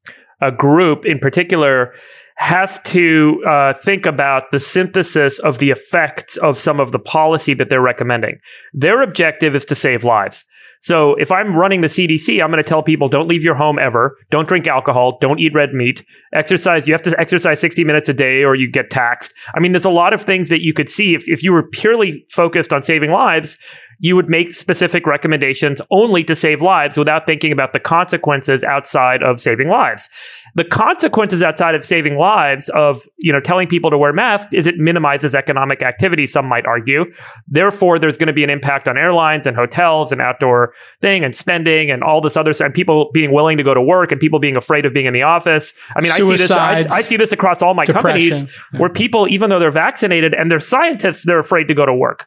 group in particular has to uh, think about the synthesis of the effects of some of the policy that they're recommending. Their objective is to save lives. So if I'm running the CDC, I'm going to tell people don't leave your home ever, don't drink alcohol, don't eat red meat, exercise. You have to exercise 60 minutes a day or you get taxed. I mean, there's a lot of things that you could see if, if you were purely focused on saving lives you would make specific recommendations only to save lives without thinking about the consequences outside of saving lives. The consequences outside of saving lives of, you know, telling people to wear masks is it minimizes economic activity, some might argue. Therefore, there's going to be an impact on airlines and hotels and outdoor thing and spending and all this other stuff and people being willing to go to work and people being afraid of being in the office. I mean, I see this, I, I, see this across all my companies yeah. where people, even though they're vaccinated and they're scientists, they're afraid to go to work.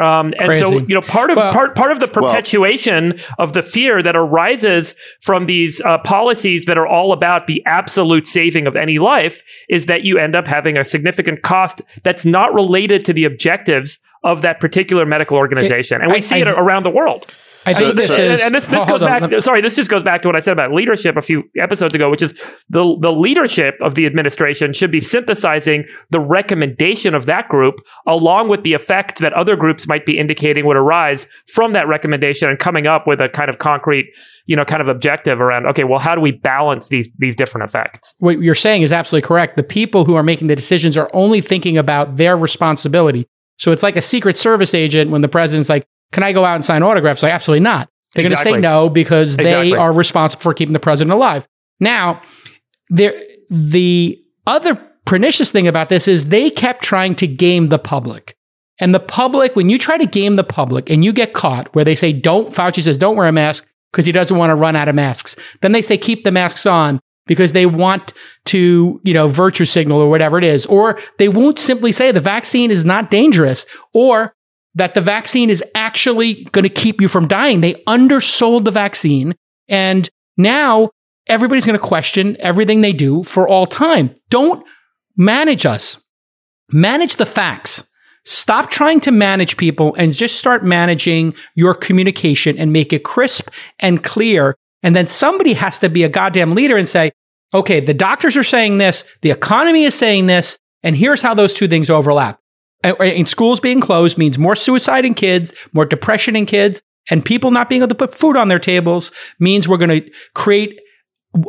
Um, and Crazy. so, you know, part of well, part part of the perpetuation well, of the fear that arises from these uh, policies that are all about the absolute saving of any life is that you end up having a significant cost that's not related to the objectives of that particular medical organization, it, and we I, see I, it around the world. I think this is, and this, this goes back. On. Sorry, this just goes back to what I said about leadership a few episodes ago, which is the the leadership of the administration should be synthesizing the recommendation of that group along with the effect that other groups might be indicating would arise from that recommendation, and coming up with a kind of concrete, you know, kind of objective around. Okay, well, how do we balance these these different effects? What you're saying is absolutely correct. The people who are making the decisions are only thinking about their responsibility. So it's like a secret service agent when the president's like, can I go out and sign autographs? Like, absolutely not. They're exactly. going to say no because exactly. they are responsible for keeping the president alive. Now, there, the other pernicious thing about this is they kept trying to game the public. And the public, when you try to game the public and you get caught where they say, don't, Fauci says, don't wear a mask because he doesn't want to run out of masks. Then they say, keep the masks on because they want to, you know, virtue signal or whatever it is. Or they won't simply say the vaccine is not dangerous. Or that the vaccine is actually going to keep you from dying. They undersold the vaccine. And now everybody's going to question everything they do for all time. Don't manage us, manage the facts. Stop trying to manage people and just start managing your communication and make it crisp and clear. And then somebody has to be a goddamn leader and say, okay, the doctors are saying this, the economy is saying this, and here's how those two things overlap and schools being closed means more suicide in kids, more depression in kids, and people not being able to put food on their tables means we're going to create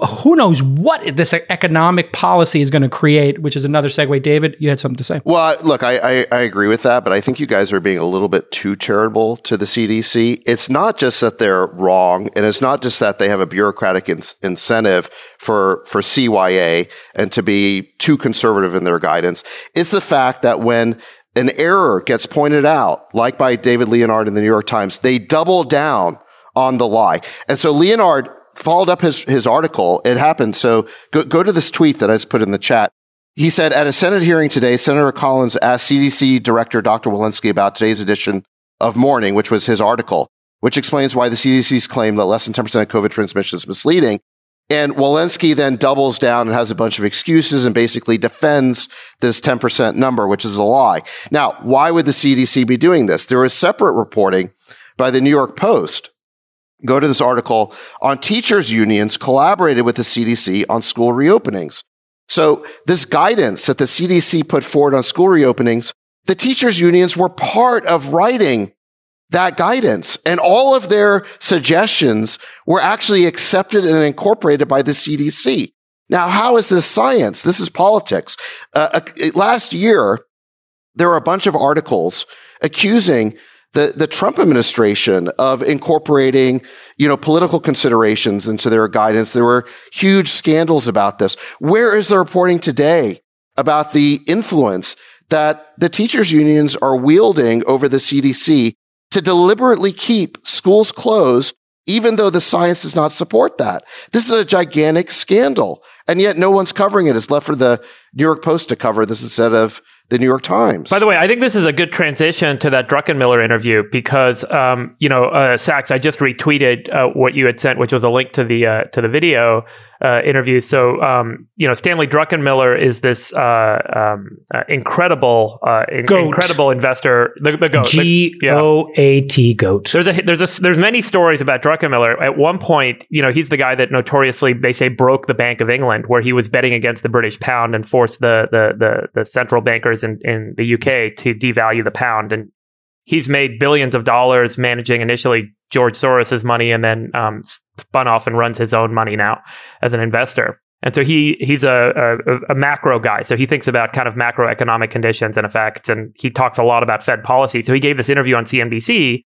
who knows what this economic policy is going to create, which is another segue. David, you had something to say. Well, look, I, I, I, agree with that, but I think you guys are being a little bit too charitable to the CDC. It's not just that they're wrong, and it's not just that they have a bureaucratic in- incentive for, for CYA and to be too conservative in their guidance. It's the fact that when an error gets pointed out, like by David Leonhardt in the New York Times, they double down on the lie. And so Leonhardt followed up his, his article. It happened. So go, go to this tweet that I just put in the chat. He said at a Senate hearing today, Senator Collins asked CDC Director Dr. Walensky about today's edition of Morning, which was his article, which explains why the CDC's claim that less than 10% of COVID transmission is misleading. And Walensky then doubles down and has a bunch of excuses and basically defends this 10% number, which is a lie. Now, why would the CDC be doing this? There is separate reporting by the New York Post. Go to this article on teachers unions collaborated with the CDC on school reopenings. So this guidance that the CDC put forward on school reopenings, the teachers unions were part of writing that guidance and all of their suggestions were actually accepted and incorporated by the CDC. Now, how is this science? This is politics. Uh, uh, last year, there were a bunch of articles accusing the, the Trump administration of incorporating, you know, political considerations into their guidance. There were huge scandals about this. Where is the reporting today about the influence that the teachers unions are wielding over the CDC to deliberately keep schools closed, even though the science does not support that. This is a gigantic scandal. And yet no one's covering it. It's left for the New York Post to cover this instead of the New York Times. By the way, I think this is a good transition to that Druckenmiller interview because, um, you know, uh, Sacks, I just retweeted uh, what you had sent, which was a link to the uh, to the video uh, interviews. So, um, you know, Stanley Druckenmiller is this uh, um, uh, incredible, uh, in- incredible investor. The, the goat. G. O A T goat. There's a there's a there's many stories about Druckenmiller. At one point, you know, he's the guy that notoriously they say broke the Bank of England, where he was betting against the British pound and forced the the the, the central bankers in, in the UK to devalue the pound. And he's made billions of dollars managing initially George Soros's money, and then um, spun off and runs his own money now as an investor. And so he he's a, a, a macro guy. So he thinks about kind of macroeconomic conditions and effects, and he talks a lot about Fed policy. So he gave this interview on CNBC,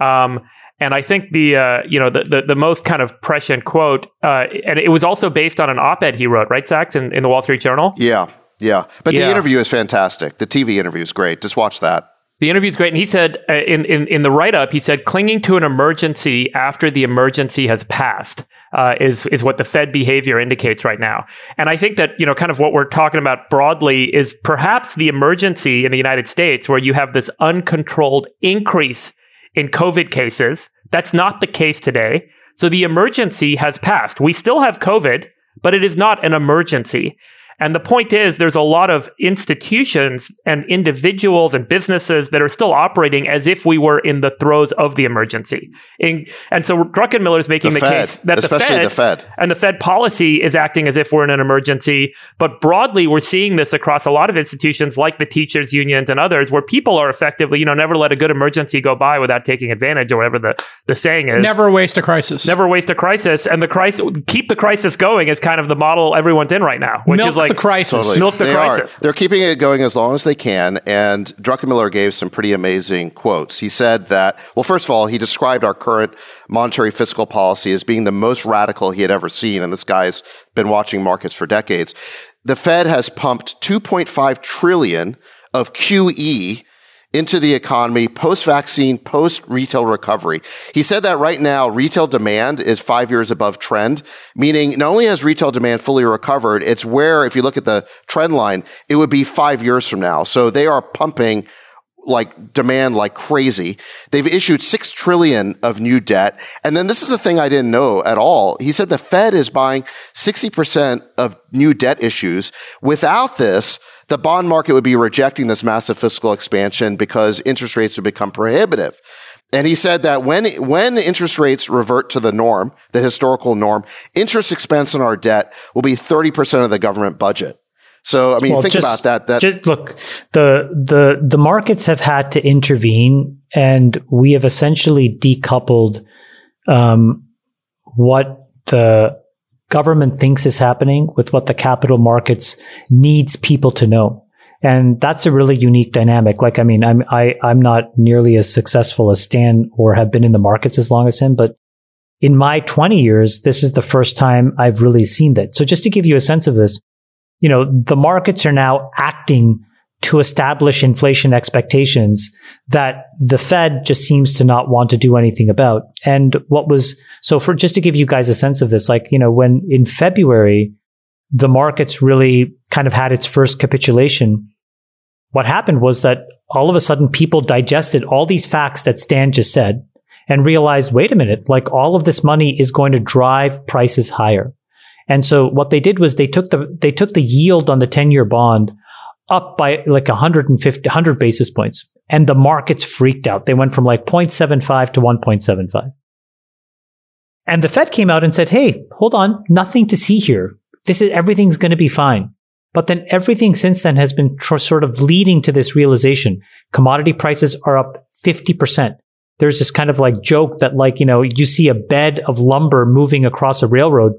um, and I think the uh, you know the, the the most kind of prescient quote, uh, and it was also based on an op-ed he wrote, right, Sacks, in, in the Wall Street Journal. Yeah, yeah. But Yeah. the interview is fantastic. The TV interview is great. Just watch that. The interview is great, and he said uh, in in in the write up, he said clinging to an emergency after the emergency has passed uh, is is what the Fed behavior indicates right now. And I think that you know, kind of what we're talking about broadly is perhaps the emergency in the United States, where you have this uncontrolled increase in COVID cases. That's not the case today. So the emergency has passed. We still have COVID, but it is not an emergency. And the point is, there's a lot of institutions and individuals and businesses that are still operating as if we were in the throes of the emergency. In, and so Druckenmiller is making The the, Fed, case that especially the Fed, the Fed. and the Fed policy is acting as if we're in an emergency. But broadly, we're seeing this across a lot of institutions like the teachers' unions and others, where people are effectively, you know, never let a good emergency go by without taking advantage or whatever the, the saying is. Never waste a crisis. Never waste a crisis, and the crisis keep the crisis going is kind of the model everyone's in right now, which Milk is like the crisis. Totally. Milk the they crisis. Are. They're keeping it going as long as they can. And Druckenmiller gave some pretty amazing quotes. He said that, well, first of all, he described our current monetary fiscal policy as being the most radical he had ever seen. And this guy's been watching markets for decades. The Fed has pumped 2.5 trillion of QE into the economy post vaccine, post retail recovery. He said that right now retail demand is five years above trend, meaning not only has retail demand fully recovered, it's where, if you look at the trend line, it would be five years from now. So they are pumping like demand like crazy. They've issued 6 trillion of new debt. And then this is the thing I didn't know at all. He said the Fed is buying 60% of new debt issues. Without this, the bond market would be rejecting this massive fiscal expansion because interest rates would become prohibitive. And he said that when, when interest rates revert to the norm, the historical norm, interest expense on our debt will be 30% of the government budget. So, I mean, Well, think just- about that. That Just look, the the the markets have had to intervene, and we have essentially decoupled um, what the government thinks is happening with what the capital markets needs people to know. And that's a really unique dynamic. Like, I mean, I'm, I, I'm not nearly as successful as Stan or have been in the markets as long as him, but in my 20 years, this is the first time I've really seen that. So just to give you a sense of this, you know, the markets are now acting to establish inflation expectations that the Fed just seems to not want to do anything about. And what was, so for just to give you guys a sense of this, like, you know, when in February, the markets really kind of had its first capitulation, what happened was that all of a sudden people digested all these facts that Stan just said and realized, wait a minute, like all of this money is going to drive prices higher. And so what they did was they took the, they took the yield on the 10 year bond up by like 150, 100 basis points. And the markets freaked out. They went from like 0.75 to 1.75. And the Fed came out and said, Hey, hold on, nothing to see here. This is, everything's going to be fine. But then everything since then has been tr- sort of leading to this realization. Commodity prices are up 50%. There's this kind of like joke that like, you know, you see a bed of lumber moving across a railroad.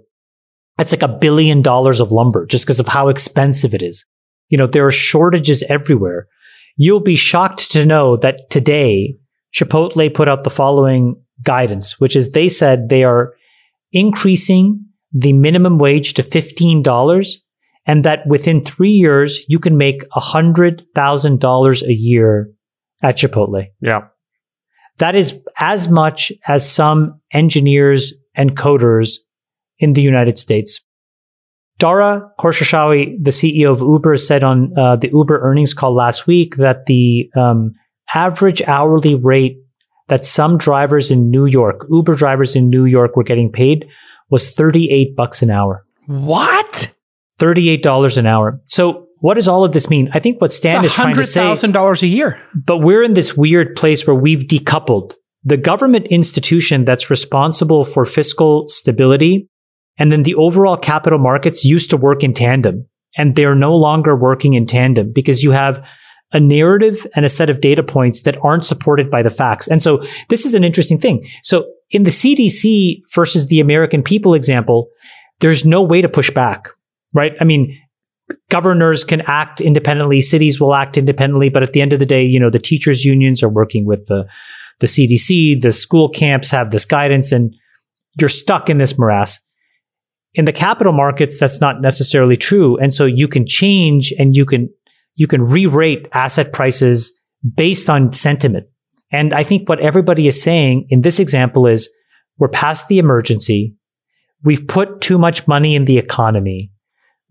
It's like a billion dollars of lumber just because of how expensive it is. You know, there are shortages everywhere. You'll be shocked to know that today Chipotle put out the following guidance, which is they said they are increasing the minimum wage to $15 and that within three years, you can make $100,000 a year at Chipotle. Yeah. That is as much as some engineers and coders in the United States. Dara Khosrowshahi, the CEO of Uber, said on uh, the Uber earnings call last week that the um, average hourly rate that some drivers in New York, Uber drivers in New York, were getting paid was 38 bucks an hour. What? $38 an hour. So what does all of this mean? I think what Stan is trying to say $100,000 a year. but we're in this weird place where we've decoupled the government institution that's responsible for fiscal stability and then the overall capital markets used to work in tandem and they're no longer working in tandem because you have a narrative and a set of data points that aren't supported by the facts. And so this is an interesting thing. So in the CDC versus the American people example, there's no way to push back, right? I mean, governors can act independently, cities will act independently, but at the end of the day, you know, the teachers unions are working with the the CDC, the school camps have this guidance and you're stuck in this morass. In the capital markets that's not necessarily true, and so you can change and you can you can re-rate asset prices based on sentiment. And I think what everybody is saying in this example is we're past the emergency. We've put too much money in the economy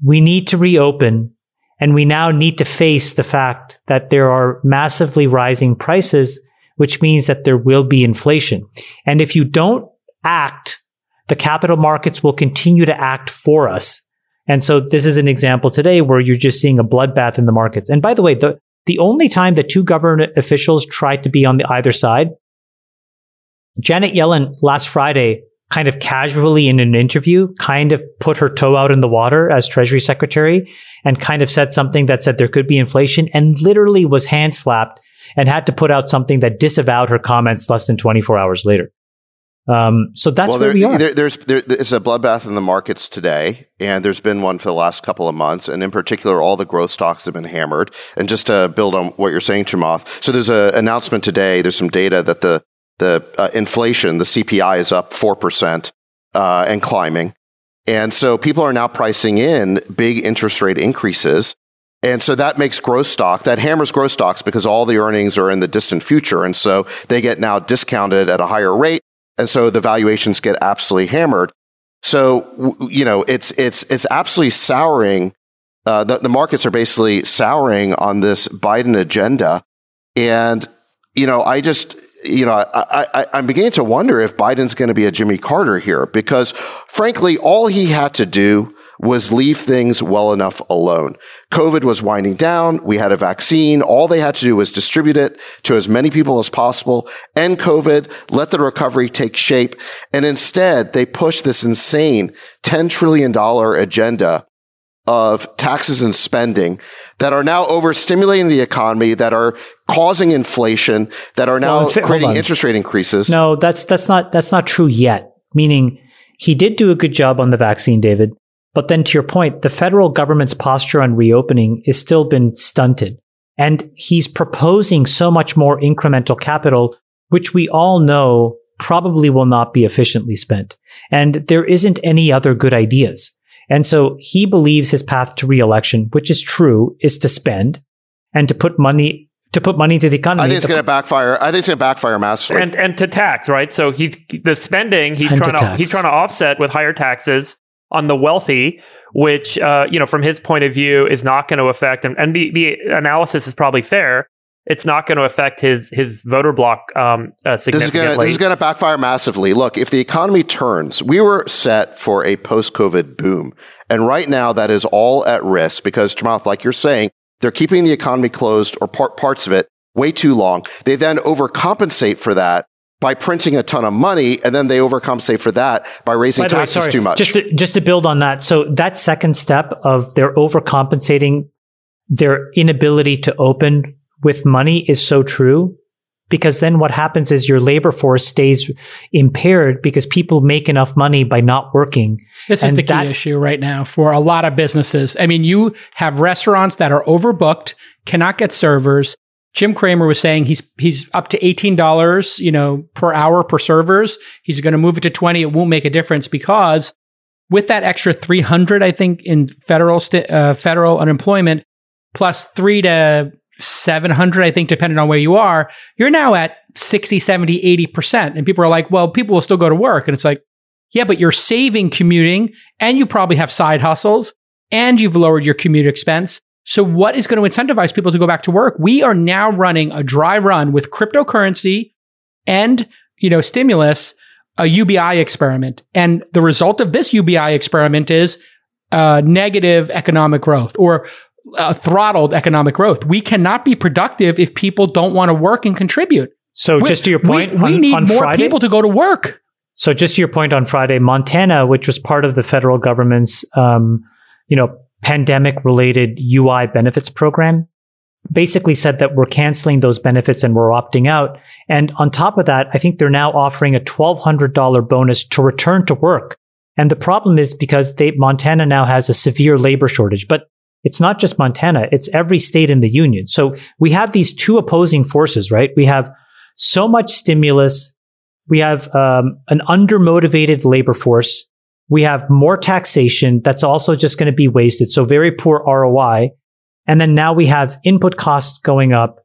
we need to reopen and we now need to face the fact that there are massively rising prices, which means that there will be inflation. And if you don't act, the capital markets will continue to act for us. And so this is an example today where you're just seeing a bloodbath in the markets. And by the way, the, the only time that two government officials tried to be on the either side, Janet Yellen last Friday kind of casually in an interview, kind of put her toe out in the water as Treasury Secretary and kind of said something that said there could be inflation and literally was hand slapped and had to put out something that disavowed her comments less than 24 hours later. Um, so that's well, where there, we are. There, there's there, it's a bloodbath in the markets today, and there's been one for the last couple of months, and in particular, all the growth stocks have been hammered. And just to build on what you're saying, Chamath, so there's an announcement today. There's some data that the the uh, inflation, the CPI is up 4% uh, and climbing. And so people are now pricing in big interest rate increases. And so that makes growth stock, that hammers growth stocks because all the earnings are in the distant future. And so they get now discounted at a higher rate. And so the valuations get absolutely hammered. So, you know, it's, it's, it's absolutely souring. Uh, the, the markets are basically souring on this Biden agenda. And, you know, I just, you know, I, I, I'm beginning to wonder if Biden's going to be a Jimmy Carter here because, frankly, all he had to do was leave things well enough alone. COVID was winding down. We had a vaccine. All they had to do was distribute it to as many people as possible, end COVID, let the recovery take shape. And instead, they pushed this insane $10 trillion agenda of taxes and spending that are now overstimulating the economy, that are causing inflation, that are now Well, fa- creating interest rate increases. No, that's that's not that's not true yet. Meaning he did do a good job on the vaccine, David. But then to your point, the federal government's posture on reopening is still been stunted. And he's proposing so much more incremental capital, which we all know probably will not be efficiently spent. And there isn't any other good ideas. And so he believes his path to reelection, which is true, is to spend and to put money to put money into the economy. I think it's to going to backfire. I think it's going to backfire massively. and and to tax right so he's the spending he's And trying to, tax. he's trying to offset with higher taxes on the wealthy which uh, you know from his point of view is not going to affect and, and the, the analysis is probably fair it's not going to affect his his voter block um, uh, this is going to significantly this is going to backfire massively. Look, if the economy turns, we were set for a post-COVID boom, and right now that is all at risk because, Chamath, like you're saying, they're keeping the economy closed or part, parts of it way too long. They then overcompensate for that by printing a ton of money, and then they overcompensate for that by raising By the way, taxes sorry, too much. Just to, just to build on that. So that second step of their overcompensating their inability to open with money is so true because then what happens is your labor force stays impaired because people make enough money by not working. This is the key that- issue right now for a lot of businesses. I mean, you have restaurants that are overbooked, cannot get servers. Jim Cramer was saying he's he's up to eighteen dollars, you know, per hour per servers. He's going to move it to twenty. It won't make a difference because with that extra three hundred, I think in federal st- uh, federal unemployment, plus three to 700 i think depending on where you are you're now at 60 70 80% and people are like well people will still go to work and it's like yeah but you're saving commuting and you probably have side hustles and you've lowered your commute expense so what is going to incentivize people to go back to work we are now running a dry run with cryptocurrency and you know stimulus a ubi experiment and the result of this ubi experiment is uh, negative economic growth or uh, throttled economic growth. We cannot be productive if people don't want to work and contribute. So, We- just to your point, we, we on, need on more Friday, people to go to work. So just to your point on Friday, Montana, which was part of the federal government's, um, you know, pandemic related UI benefits program, basically said that we're canceling those benefits and we're opting out. And on top of that, I think they're now offering a $1,200 bonus to return to work. And the problem is because they, Montana now has a severe labor shortage, but it's not just Montana. It's every state in the union. So we have these two opposing forces, right? We have so much stimulus we have um, an undermotivated labor force. We have more taxation that's also just going to be wasted. So very poor ROI. And then now we have input costs going up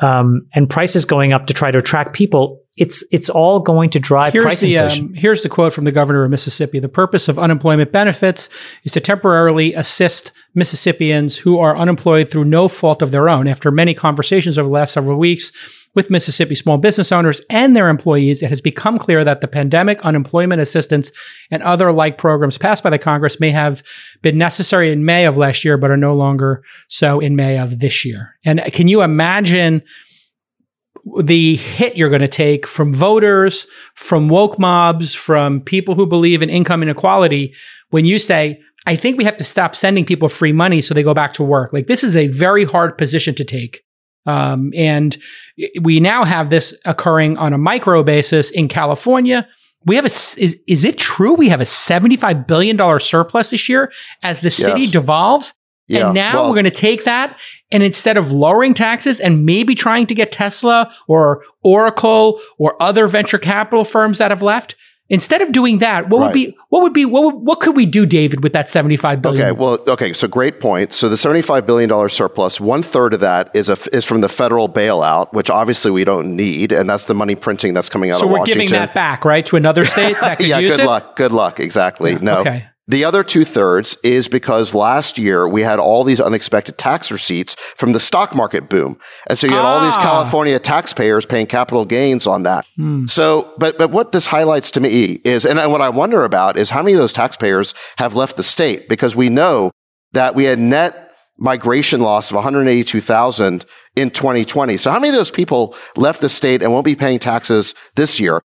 um, and prices going up to try to attract people. It's it's all going to drive Here's price the, inflation. um, here's the quote from the governor of Mississippi. The purpose of unemployment benefits is to temporarily assist Mississippians who are unemployed through no fault of their own. After many conversations over the last several weeks with Mississippi small business owners and their employees, it has become clear that the pandemic unemployment assistance and other like programs passed by the Congress may have been necessary in May of last year, but are no longer so in May of this year. And can you imagine? the hit you're going to take from voters, from woke mobs, from people who believe in income inequality when you say, I think we have to stop sending people free money so they go back to work. Like this is a very hard position to take. Um, and we now have this occurring on a micro basis in California. We have a, is, is it true we have a $75 billion surplus this year as the city Yes. devolves? Yeah. And now well, we're going to take that and instead of lowering taxes and maybe trying to get Tesla or Oracle or other venture capital firms that have left, instead of doing that, what would be what would be what would, what could we do, David, with that seventy five billion? Okay, well, okay, so great point. So the seventy-five billion dollar surplus, one third of that is a, is from the federal bailout, which obviously we don't need, and that's the money printing that's coming out so of we're Washington. giving that back, right, to another state that could yeah, use good it. luck. Good luck. Exactly. No. okay. The other two thirds is because last year we had all these unexpected tax receipts from the stock market boom. And so you had all these Ah. California taxpayers paying capital gains on that. So, but, but what this highlights to me is, and what I wonder about is how many of those taxpayers have left the state because we know that we had net migration loss of 182,000 in 2020. So how many of those people left the state and won't be paying taxes this year?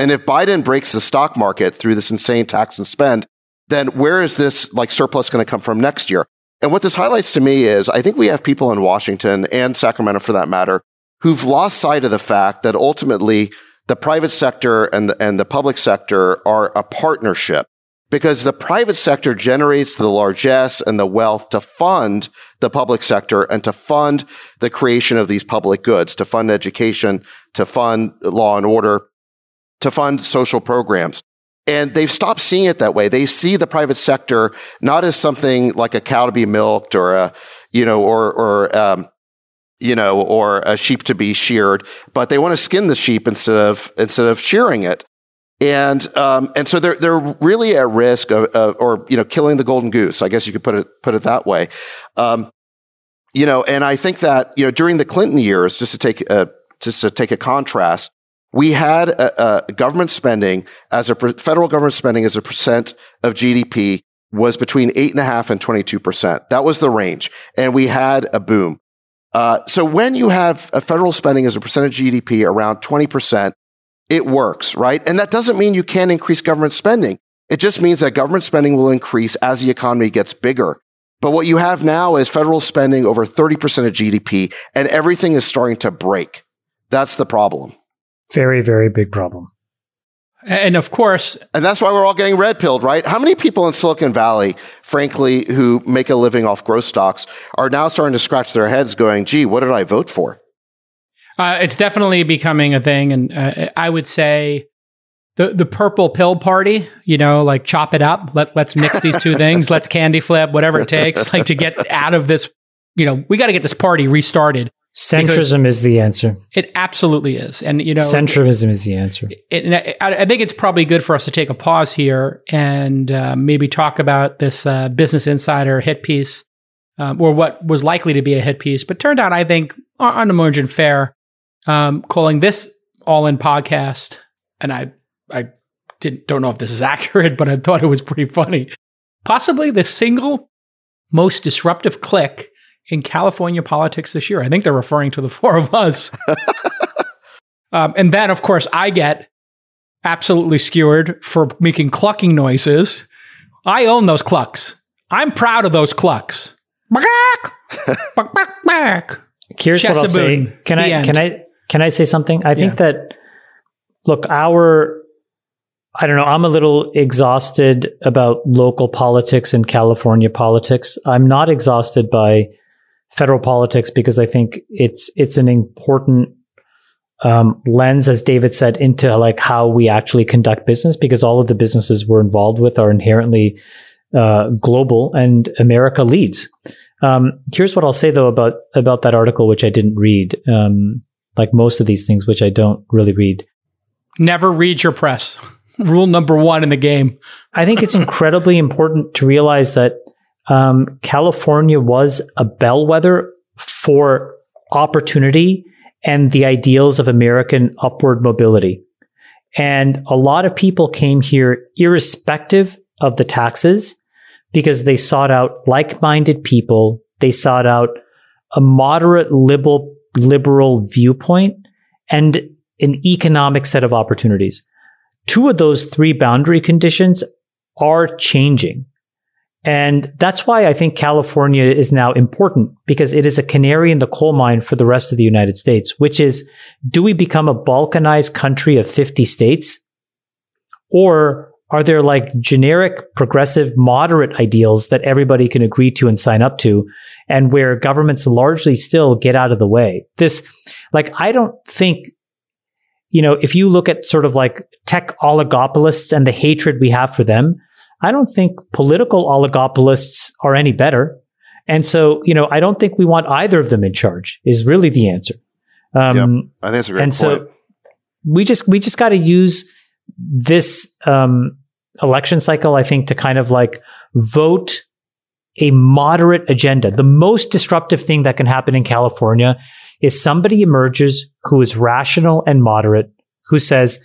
And if Biden breaks the stock market through this insane tax and spend, then where is this like surplus going to come from next year? And what this highlights to me is I think we have people in Washington and Sacramento for that matter who've lost sight of the fact that ultimately the private sector and the, and the public sector are a partnership because the private sector generates the largesse and the wealth to fund the public sector and to fund the creation of these public goods, to fund education, to fund law and order, to fund social programs. And they've stopped seeing it that way. They see the private sector not as something like a cow to be milked or a, you know, or, or, um, you know, or a sheep to be sheared, but they want to skin the sheep instead of, instead of shearing it. And, um, and so they're, they're really at risk of, of, or, you know, killing the golden goose. I guess you could put it, put it that way. Um, you know, and I think that, you know, during the Clinton years, just to take a, just to take a contrast, we had a, a government spending as a federal government spending as a percent of GDP was between eight and a half and 22%. That was the range. And we had a boom. Uh, so when you have a federal spending as a percent of GDP around 20%, it works, right? And that doesn't mean you can't increase government spending. It just means that government spending will increase as the economy gets bigger. But what you have now is federal spending over 30% of GDP and everything is starting to break. That's the problem. Very, very big problem. And of course, And that's why we're all getting red pilled, right? How many people in Silicon Valley, frankly, who make a living off growth stocks are now starting to scratch their heads going, gee, what did I vote for? Uh, it's definitely becoming a thing, and uh, I would say the the purple pill party. You know, like chop it up. Let let's mix these two things. Let's candy flip whatever it takes, like to get out of this. You know, we got to get this party restarted. Centrism is the answer. It absolutely is, and you know, Centrism is the answer. it, and I, I think it's probably good for us to take a pause here and uh, maybe talk about this uh, Business Insider hit piece, um, or what was likely to be a hit piece, but turned out, I think, on on the margin fair, um, calling this All In podcast, and I, I didn't don't know if this is accurate, but I thought it was pretty funny. possibly the single most disruptive click in California politics this year. I think they're referring to the four of us. um, and then, of course, I get absolutely skewered for making clucking noises. I own those clucks. I'm proud of those clucks. Here's what I'll say. Can I can I can I say something? I think yeah. that look, our I don't know, I'm a little exhausted about local politics and California politics. I'm not exhausted by federal politics because I think it's it's an important um, lens, as David said, into like how we actually conduct business because all of the businesses we're involved with are inherently uh, global and America leads. Um, here's what I'll say though about about that article, which I didn't read. Um, like most of these things, which I don't really read. Never read your press. Rule number one in the game. I think it's incredibly important to realize that um, California was a bellwether for opportunity and the ideals of American upward mobility. And a lot of people came here irrespective of the taxes because they sought out like minded people. They sought out a moderate liberal, liberal viewpoint and an economic set of opportunities. Two of those three boundary conditions are changing. And that's why I think California is now important because it is a canary in the coal mine for the rest of the United States, which is do we become a balkanized country of 50 states? Or are there like generic, progressive, moderate ideals that everybody can agree to and sign up to and where governments largely still get out of the way? This, like, I don't think you know, if you look at sort of like tech oligopolists and the hatred we have for them, I don't think political oligopolists are any better. And so, you know, I don't think we want either of them in charge is really the answer. Um, yep. I think that's a great and point. so we just, we just got to use this, um, election cycle, I think, to kind of like vote a moderate agenda. The most disruptive thing that can happen in California is somebody emerges who is rational and moderate, who says,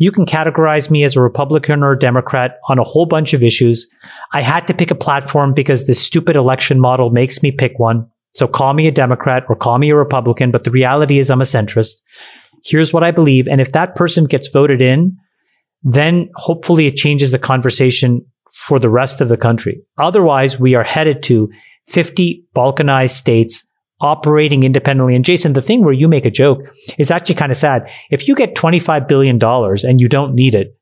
you can categorize me as a Republican or a Democrat on a whole bunch of issues. I had to pick a platform because this stupid election model makes me pick one. So call me a Democrat or call me a Republican, but the reality is I'm a centrist. Here's what I believe. And if that person gets voted in, then hopefully it changes the conversation for the rest of the country. Otherwise, we are headed to 50 balkanized states operating independently. And Jason, the thing where you make a joke is actually kind of sad. If you get $25 billion and you don't need it,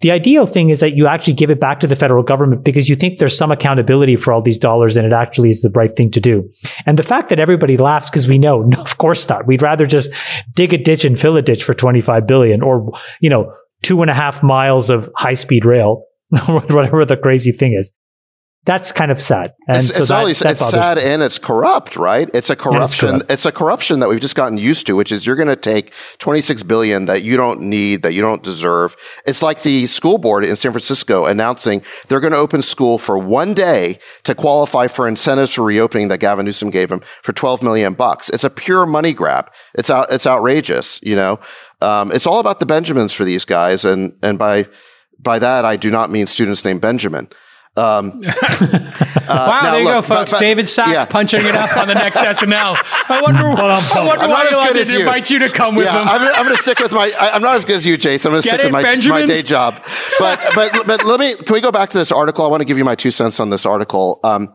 the ideal thing is that you actually give it back to the federal government because you think there's some accountability for all these dollars and it actually is the right thing to do. And the fact that everybody laughs because we know, no, of course not. We'd rather just dig a ditch and fill a ditch for 25 billion or, you know, two and a half miles of high speed rail, whatever the crazy thing is that's kind of sad. And it's, so it's, that, it's sad me. and it's corrupt, right? It's a corruption. It's, it's, a corruption that we've just gotten used to, which is you're going to take 26 billion that you don't need, that you don't deserve. It's like the school board in San Francisco announcing they're going to open school for one day to qualify for incentives for reopening that Gavin Newsom gave them for 12 million bucks. It's a pure money grab. It's out, it's outrageous, you know? Um, it's all about the Benjamins for these guys. And, and by, by that, I do not mean students named Benjamin. Um, uh, wow, there you look, go, folks. But, but, David Sacks yeah. punching it up on the next SNL. I wonder, I wonder why Elon didn't invite you to come with yeah, him. I'm, I'm going to stick with my. I, am not as good as you, Jason. I'm going to stick it, with my, my day job. But but but let me. Can we go back to this article? I want to give you my two cents on this article. Um,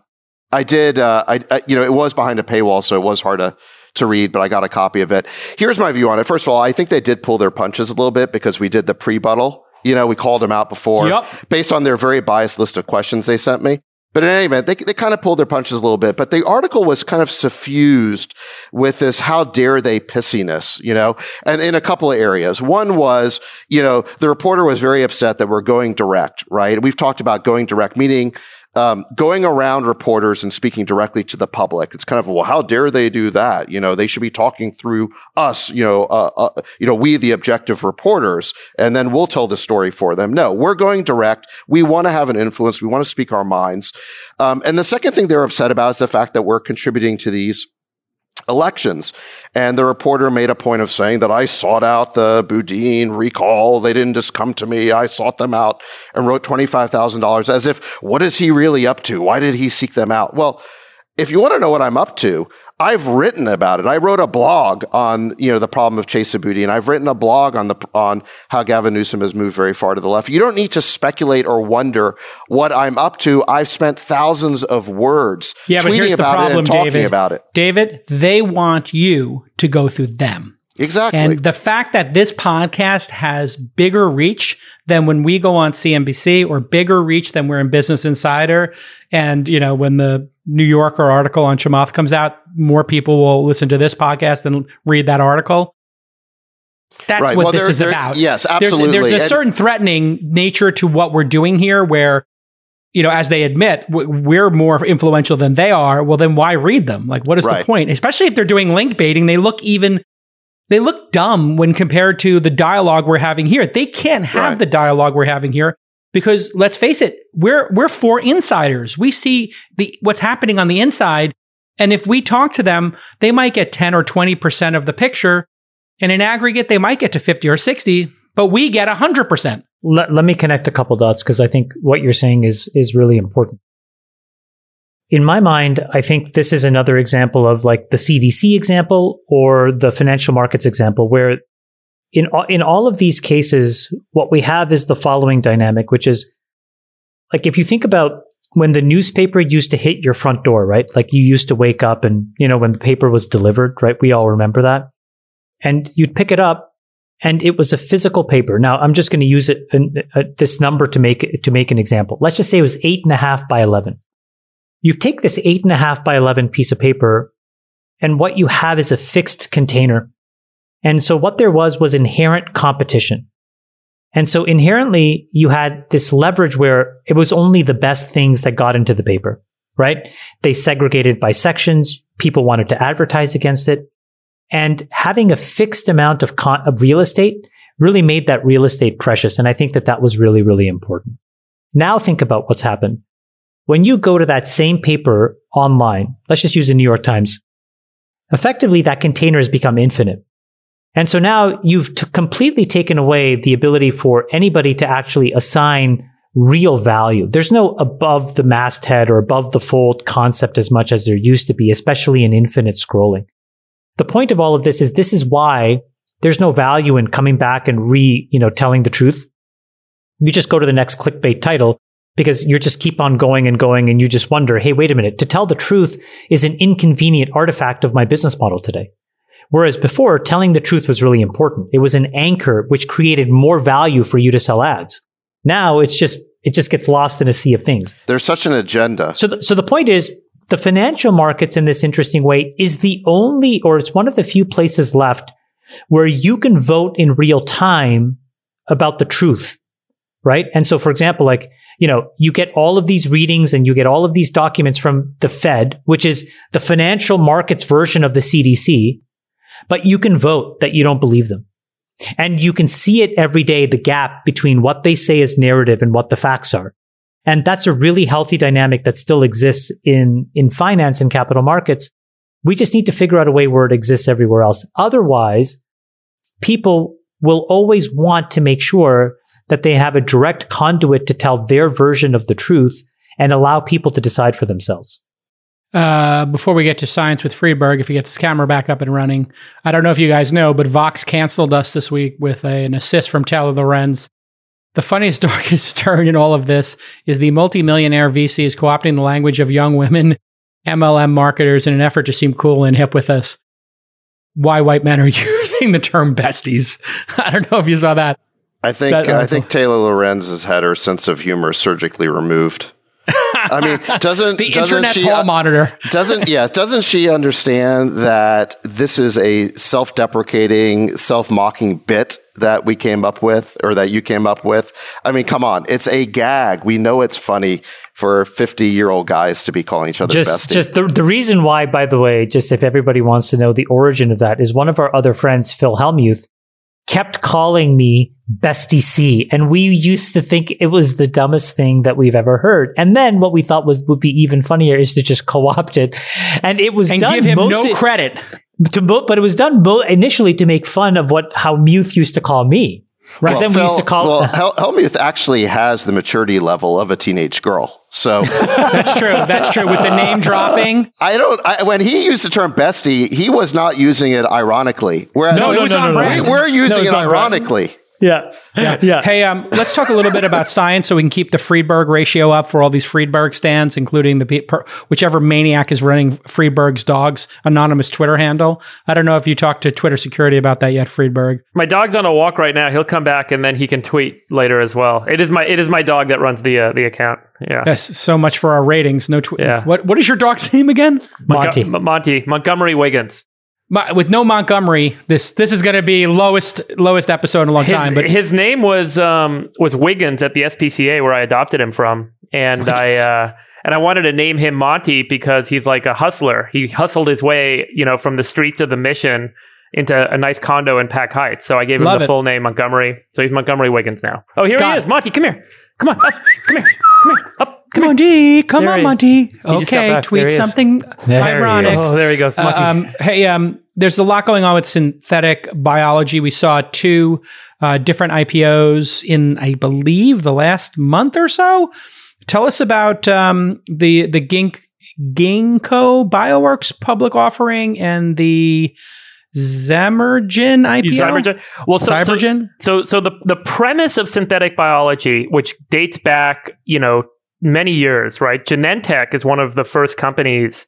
I did. Uh, I, I you know it was behind a paywall, so it was hard to to read, but I got a copy of it. Here's my view on it. First of all, I think they did pull their punches a little bit because we did the pre-buttal you know, we called them out before yep. based on their very biased list of questions they sent me. But in any event, they, they kind of pulled their punches a little bit. But the article was kind of suffused with this how dare they pissiness, you know, and in a couple of areas. One was, you know, the reporter was very upset that we're going direct, right? We've talked about going direct, meaning um, going around reporters and speaking directly to the public. It's kind of well, how dare they do that? You know, they should be talking through us. You know, uh, uh, you know, we the objective reporters, and then we'll tell the story for them. No, we're going direct. We want to have an influence. We want to speak our minds. Um, and the second thing they're upset about is the fact that we're contributing to these elections. And the reporter made a point of saying that I sought out the Boudin recall. They didn't just come to me. I sought them out and wrote $25,000 as if, what is he really up to? Why did he seek them out? Well, if you want to know what I'm up to, I've written about it. I wrote a blog on, you know, the problem of Chesa and I've written a blog on the, on how Gavin Newsom has moved very far to the left. You don't need to speculate or wonder what I'm up to. I've spent thousands of words yeah, tweeting about problem, it and talking David. about it. David, they want you to go through them. Exactly. And the fact that this podcast has bigger reach than when we go on CNBC or bigger reach than we're in Business Insider. And, you know, when the New Yorker article on Chamath comes out, more people will listen to this podcast than read that article. That's right. what well, this there, is there, about. Yes, absolutely. There's, there's a certain threatening nature to what we're doing here where, you know, as they admit, we're more influential than they are. Well, then why read them? Like, what is right. the point? Especially if they're doing link baiting, they look even they look dumb when compared to the dialogue we're having here. They can't have right. the dialogue we're having here because let's face it, we're we're for insiders. We see the what's happening on the inside, and if we talk to them, they might get 10 or 20% of the picture, and in aggregate they might get to 50 or 60, but we get 100%. Let, let me connect a couple dots because I think what you're saying is is really important in my mind, I think this is another example of like the CDC example or the financial markets example, where in in all of these cases, what we have is the following dynamic, which is like if you think about when the newspaper used to hit your front door, right? Like you used to wake up and you know when the paper was delivered, right? We all remember that, and you'd pick it up, and it was a physical paper. Now I'm just going to use it uh, this number to make to make an example. Let's just say it was eight and a half by eleven you take this eight and a half by 11 piece of paper and what you have is a fixed container. And so what there was was inherent competition. And so inherently you had this leverage where it was only the best things that got into the paper, right? They segregated by sections. People wanted to advertise against it. And having a fixed amount of, con- of real estate really made that real estate precious. And I think that that was really, really important. Now think about what's happened. When you go to that same paper online, let's just use the New York Times, effectively that container has become infinite. And so now you've t- completely taken away the ability for anybody to actually assign real value. There's no above the masthead or above the fold concept as much as there used to be, especially in infinite scrolling. The point of all of this is this is why there's no value in coming back and re, you know, telling the truth. You just go to the next clickbait title because you just keep on going and going and you just wonder, hey, wait a minute, to tell the truth is an inconvenient artifact of my business model today. Whereas before, telling the truth was really important. It was an anchor which created more value for you to sell ads. Now it's just, it just gets lost in a sea of things. There's such an agenda. So, the, so the point is, the financial markets in this interesting way is the only, or it's one of the few places left where you can vote in real time about the truth right? And so, for example, like, you know, you get all of these readings and you get all of these documents from the Fed, which is the financial markets version of the CDC, but you can vote that you don't believe them. And you can see it every day, the gap between what they say is narrative and what the facts are. And that's a really healthy dynamic that still exists in, in finance and capital markets. We just need to figure out a way where it exists everywhere else. Otherwise, people will always want to make sure that they have a direct conduit to tell their version of the truth and allow people to decide for themselves. Uh, before we get to science with Friedberg, if he gets his camera back up and running, I don't know if you guys know, but Vox canceled us this week with a, an assist from Taylor Lorenz. The funniest darkest turn in all of this is the multimillionaire VC is co-opting the language of young women MLM marketers in an effort to seem cool and hip with us. Why white men are using the term besties? I don't know if you saw that. I think I think Taylor Lorenz has had her sense of humor surgically removed. I mean, doesn't the doesn't internet's she, hall uh, monitor doesn't yeah doesn't she understand that this is a self-deprecating, self-mocking bit that we came up with or that you came up with? I mean, come on, it's a gag. We know it's funny for 50-year-old guys to be calling each other just, besties. Just the, the reason why, by the way, just if everybody wants to know the origin of that, is one of our other friends, Phil Hellmuth, kept calling me Bestie C. And we used to think it was the dumbest thing that we've ever heard. And then what we thought was would be even funnier is to just co-opt it. And it was and done give him no mostly- credit. to mo- but it was done mo- initially to make fun of what Hellmuth used to call me. Because then we used to call well, Hel- Hellmuth actually has the maturity level of a teenage girl. So That's true. That's true. With the name dropping, I don't. I, when he used the term bestie, he was not using it ironically. Whereas No, it was on brand. we, we're using it's it ironically. brand. Ironically. yeah, yeah, yeah. Hey, um, let's talk a little bit about science so we can keep the Friedberg ratio up for all these Friedberg stands, including the pe- per, whichever maniac is running Friedberg's dog's anonymous Twitter handle. I don't know if you talked to Twitter security about that yet, Friedberg. My dog's on a walk right now. He'll come back and then he can tweet later as well. It is my it is my dog that runs the uh, the account. Yeah. Yes, so much for our ratings. No tweet. Yeah. What What is your dog's name again? Monty. Mon- Monty Montgomery Wiggins. Mo- With no Montgomery, this this is going to be lowest lowest episode in a long His, time. But his name was um, was Wiggins at the SPCA where I adopted him from, and I uh, and I wanted to name him Monty because he's like a hustler. He hustled his way, you know, from the streets of the Mission into a nice condo in Pac Heights. So I gave him Love the it. full name Montgomery. So he's Montgomery Wiggins now. Oh, here he is, Monty. Come here. Come on. Up. Come here. Come here. Up. Come on, D. Come There on. Monty. Okay, tweet There he is. something There he ironic. Oh, there he goes, Uh, um, hey, um, there's a lot going on with synthetic biology. We saw two uh, different IPOs in, I believe, the last month or so. Tell us about um, the the Gink Ginkgo Bioworks public offering and the Zamergen IPO. Zymergen. Well, so, so, so so the the premise of synthetic biology, which dates back, you know, many years, right? Genentech is one of the first companies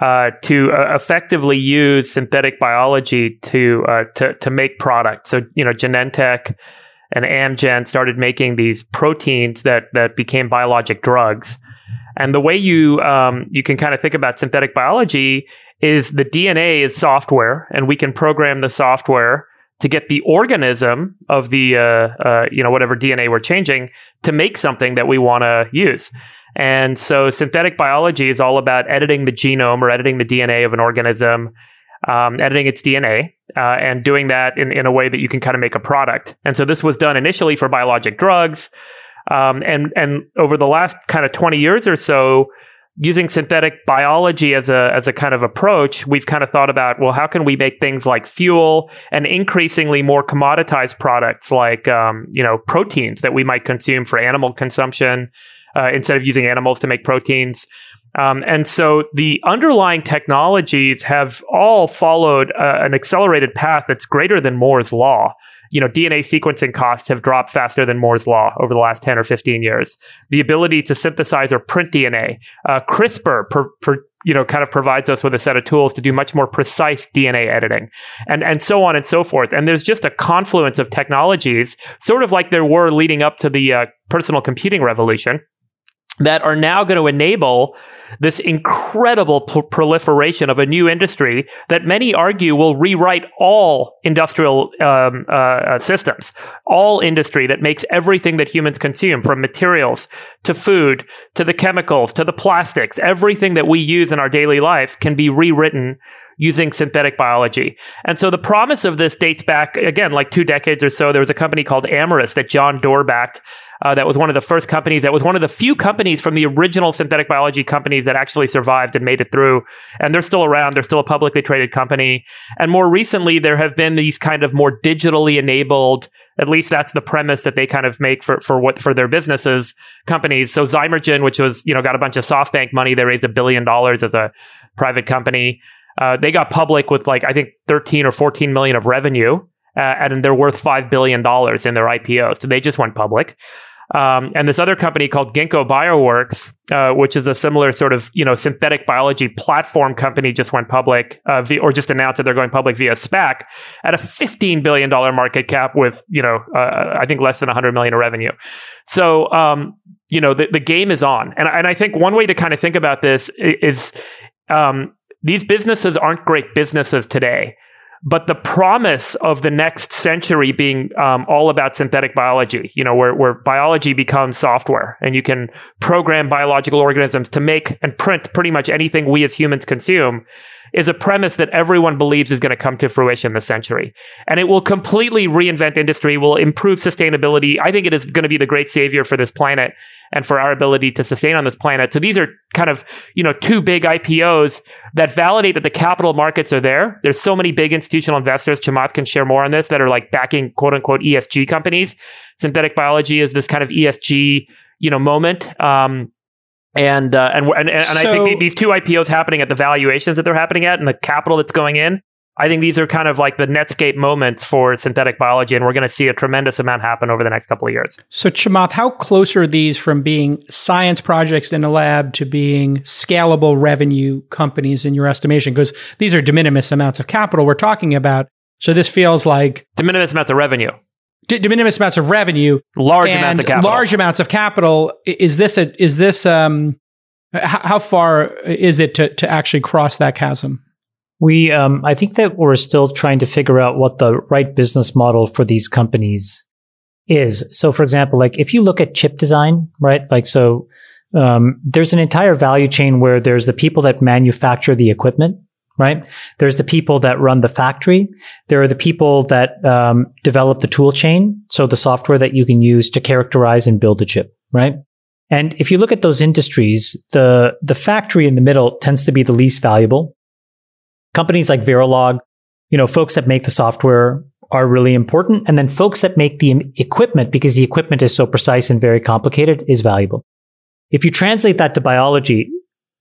uh, to uh, effectively use synthetic biology to uh, to to make products. So you know, Genentech and Amgen started making these proteins that that became biologic drugs. And the way you um, you can kind of think about synthetic biology is the DNA is software, and we can program the software to get the organism of the uh, uh, you know whatever DNA we're changing to make something that we want to use. And so synthetic biology is all about editing the genome or editing the DNA of an organism, um, editing its DNA, uh, and doing that in, in a way that you can kind of make a product. And so this was done initially for biologic drugs. Um, and, and over the last kind of 20 years or so, using synthetic biology as a as a kind of approach, we've kind of thought about well, how can we make things like fuel and increasingly more commoditized products like um, you know proteins that we might consume for animal consumption uh, instead of using animals to make proteins. Um, and so the underlying technologies have all followed uh, an accelerated path that's greater than Moore's law. You know, DNA sequencing costs have dropped faster than Moore's law over the last 10 or 15 years. The ability to synthesize or print DNA, uh, CRISPR, per, per, you know, kind of provides us with a set of tools to do much more precise DNA editing, and and so on and so forth. And there's just a confluence of technologies, sort of like there were leading up to the uh, personal computing revolution, that are now going to enable this incredible pr- proliferation of a new industry that many argue will rewrite all industrial um, uh, uh, systems, all industry that makes everything that humans consume, from materials to food to the chemicals to the plastics, everything that we use in our daily life can be rewritten using synthetic biology. And so the promise of this dates back, again, like two decades or so. There was a company called Amyris that John Doerr backed. Uh, that was one of the first companies. That was one of the few companies from the original synthetic biology companies that actually survived and made it through. And they're still around. They're still a publicly traded company. And more recently, there have been these kind of more digitally enabled. At least that's the premise that they kind of make for for what for their businesses companies. So Zymergen, which was you know got a bunch of SoftBank money, they raised a billion dollars as a private company. Uh, they got public with like I think 13 or 14 million of revenue, uh, and they're worth five billion dollars in their IPO. So they just went public. Um, and this other company called Ginkgo Bioworks, uh, which is a similar sort of you know synthetic biology platform company, just went public uh, via, or just announced that they're going public via SPAC at a 15 billion dollar market cap with you know uh, I think less than 100 million of revenue. So um, you know the, the game is on, and and I think one way to kind of think about this is um, these businesses aren't great businesses today. But the promise of the next century being um, all about synthetic biology, you know, where, where biology becomes software and you can program biological organisms to make and print pretty much anything we as humans consume, is a premise that everyone believes is going to come to fruition this century. And it will completely reinvent industry, will improve sustainability. I think it is going to be the great savior for this planet and for our ability to sustain on this planet. So these are kind of, you know, two big IPOs that validate that the capital markets are there. There's so many big institutional investors, Chamath can share more on this, that are like backing quote unquote ESG companies. Synthetic biology is this kind of ESG, you know, moment. Um, and, uh, and and and, so, I think these two IPOs happening at the valuations that they're happening at and the capital that's going in I think these are kind of like the Netscape moments for synthetic biology, and we're going to see a tremendous amount happen over the next couple of years. So, Chamath, how close are these from being science projects in a lab to being scalable revenue companies in your estimation? Because these are de minimis amounts of capital we're talking about. So, this feels like de minimis amounts of revenue. De, de minimis amounts of revenue, large amounts of capital. Large amounts of capital. Is this a? Is this um? How far is it to to actually cross that chasm? We, um, I think that we're still trying to figure out what the right business model for these companies is. So, for example, like if you look at chip design, right? Like, so, um, there's an entire value chain where there's the people that manufacture the equipment, right? There's the people that run the factory. There are the people that um, develop the tool chain. So the software that you can use to characterize and build a chip, right? And if you look at those industries, the, the factory in the middle tends to be the least valuable companies like Verilog, you know, folks that make the software are really important. And then folks that make the equipment, because the equipment is so precise and very complicated, is valuable. If you translate that to biology,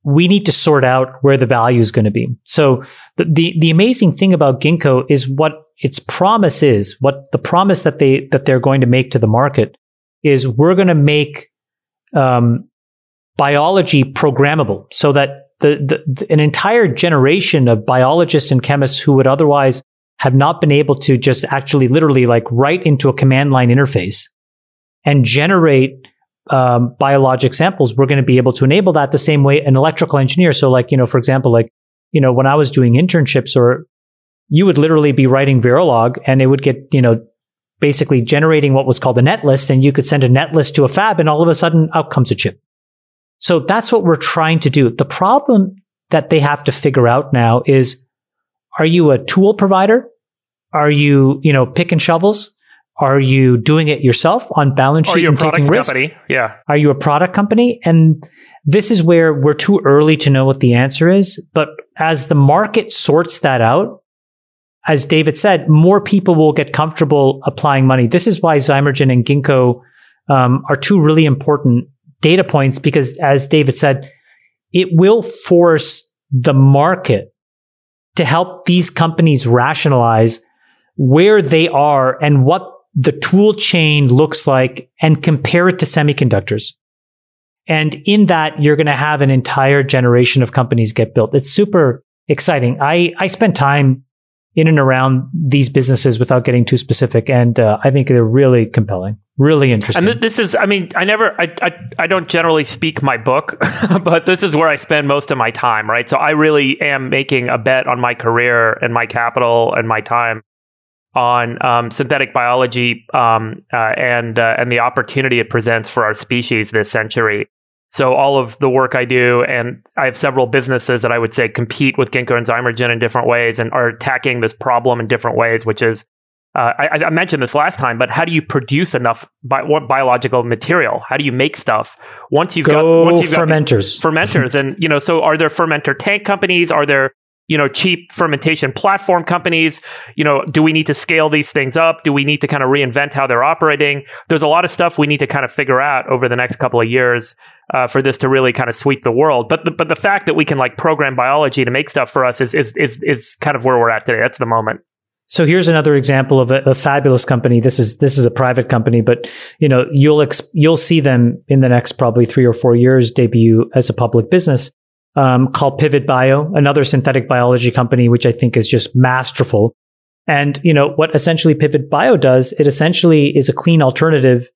we need to sort out where the value is going to be. So the, the, the amazing thing about Ginkgo is what its promise is, what the promise that they, that they're going to make to the market is we're going to make, um, biology programmable so that the, the, the, an entire generation of biologists and chemists who would otherwise have not been able to just actually literally like write into a command line interface and generate um, biologic samples. We're going to be able to enable that the same way an electrical engineer. So like, you know, for example, like, you know, when I was doing internships or you would literally be writing Verilog and it would get, you know, basically generating what was called a net list and you could send a net list to a fab and all of a sudden out comes a chip. So that's what we're trying to do. The problem that they have to figure out now is, are you a tool provider? Are you, you know, pick and shovels? Are you doing it yourself on balance sheet and taking risk? Company? Yeah. Are you a product company? And this is where we're too early to know what the answer is. But as the market sorts that out, as David said, more people will get comfortable applying money. This is why Zymergen and Ginkgo um, are two really important data points because as David said, it will force the market to help these companies rationalize where they are and what the tool chain looks like and compare it to semiconductors. And in that, you're going to have an entire generation of companies get built. It's super exciting. I, I spent time in and around these businesses without getting too specific. And uh, I think they're really compelling, really interesting. And this is, I mean, I never, I, I, I don't generally speak my book, but this is where I spend most of my time, right? So I really am making a bet on my career and my capital and my time on um, synthetic biology um, uh, and uh, and the opportunity it presents for our species this century. So all of the work I do, and I have several businesses that I would say compete with Ginkgo and Zymergen in different ways and are attacking this problem in different ways, which is uh, I, I, mentioned this last time, but how do you produce enough bi- biological material? How do you make stuff once you've Go got once you've fermenters, got fermenters, and you know? So are there fermenter tank companies? Are there you know, cheap fermentation platform companies. You know, do we need to scale these things up? Do we need to kind of reinvent how they're operating? There's a lot of stuff we need to kind of figure out over the next couple of years uh, for this to really kind of sweep the world. But the, but the fact that we can like program biology to make stuff for us is is is is kind of where we're at today. That's the moment. So here's another example of a, a, fabulous company. This is this is a private company, but you know you'll ex- you'll see them in the next probably three or four years debut as a public business um, called Pivot Bio, another synthetic biology company, which I think is just masterful. And, you know, what essentially Pivot Bio does, it essentially is a clean alternative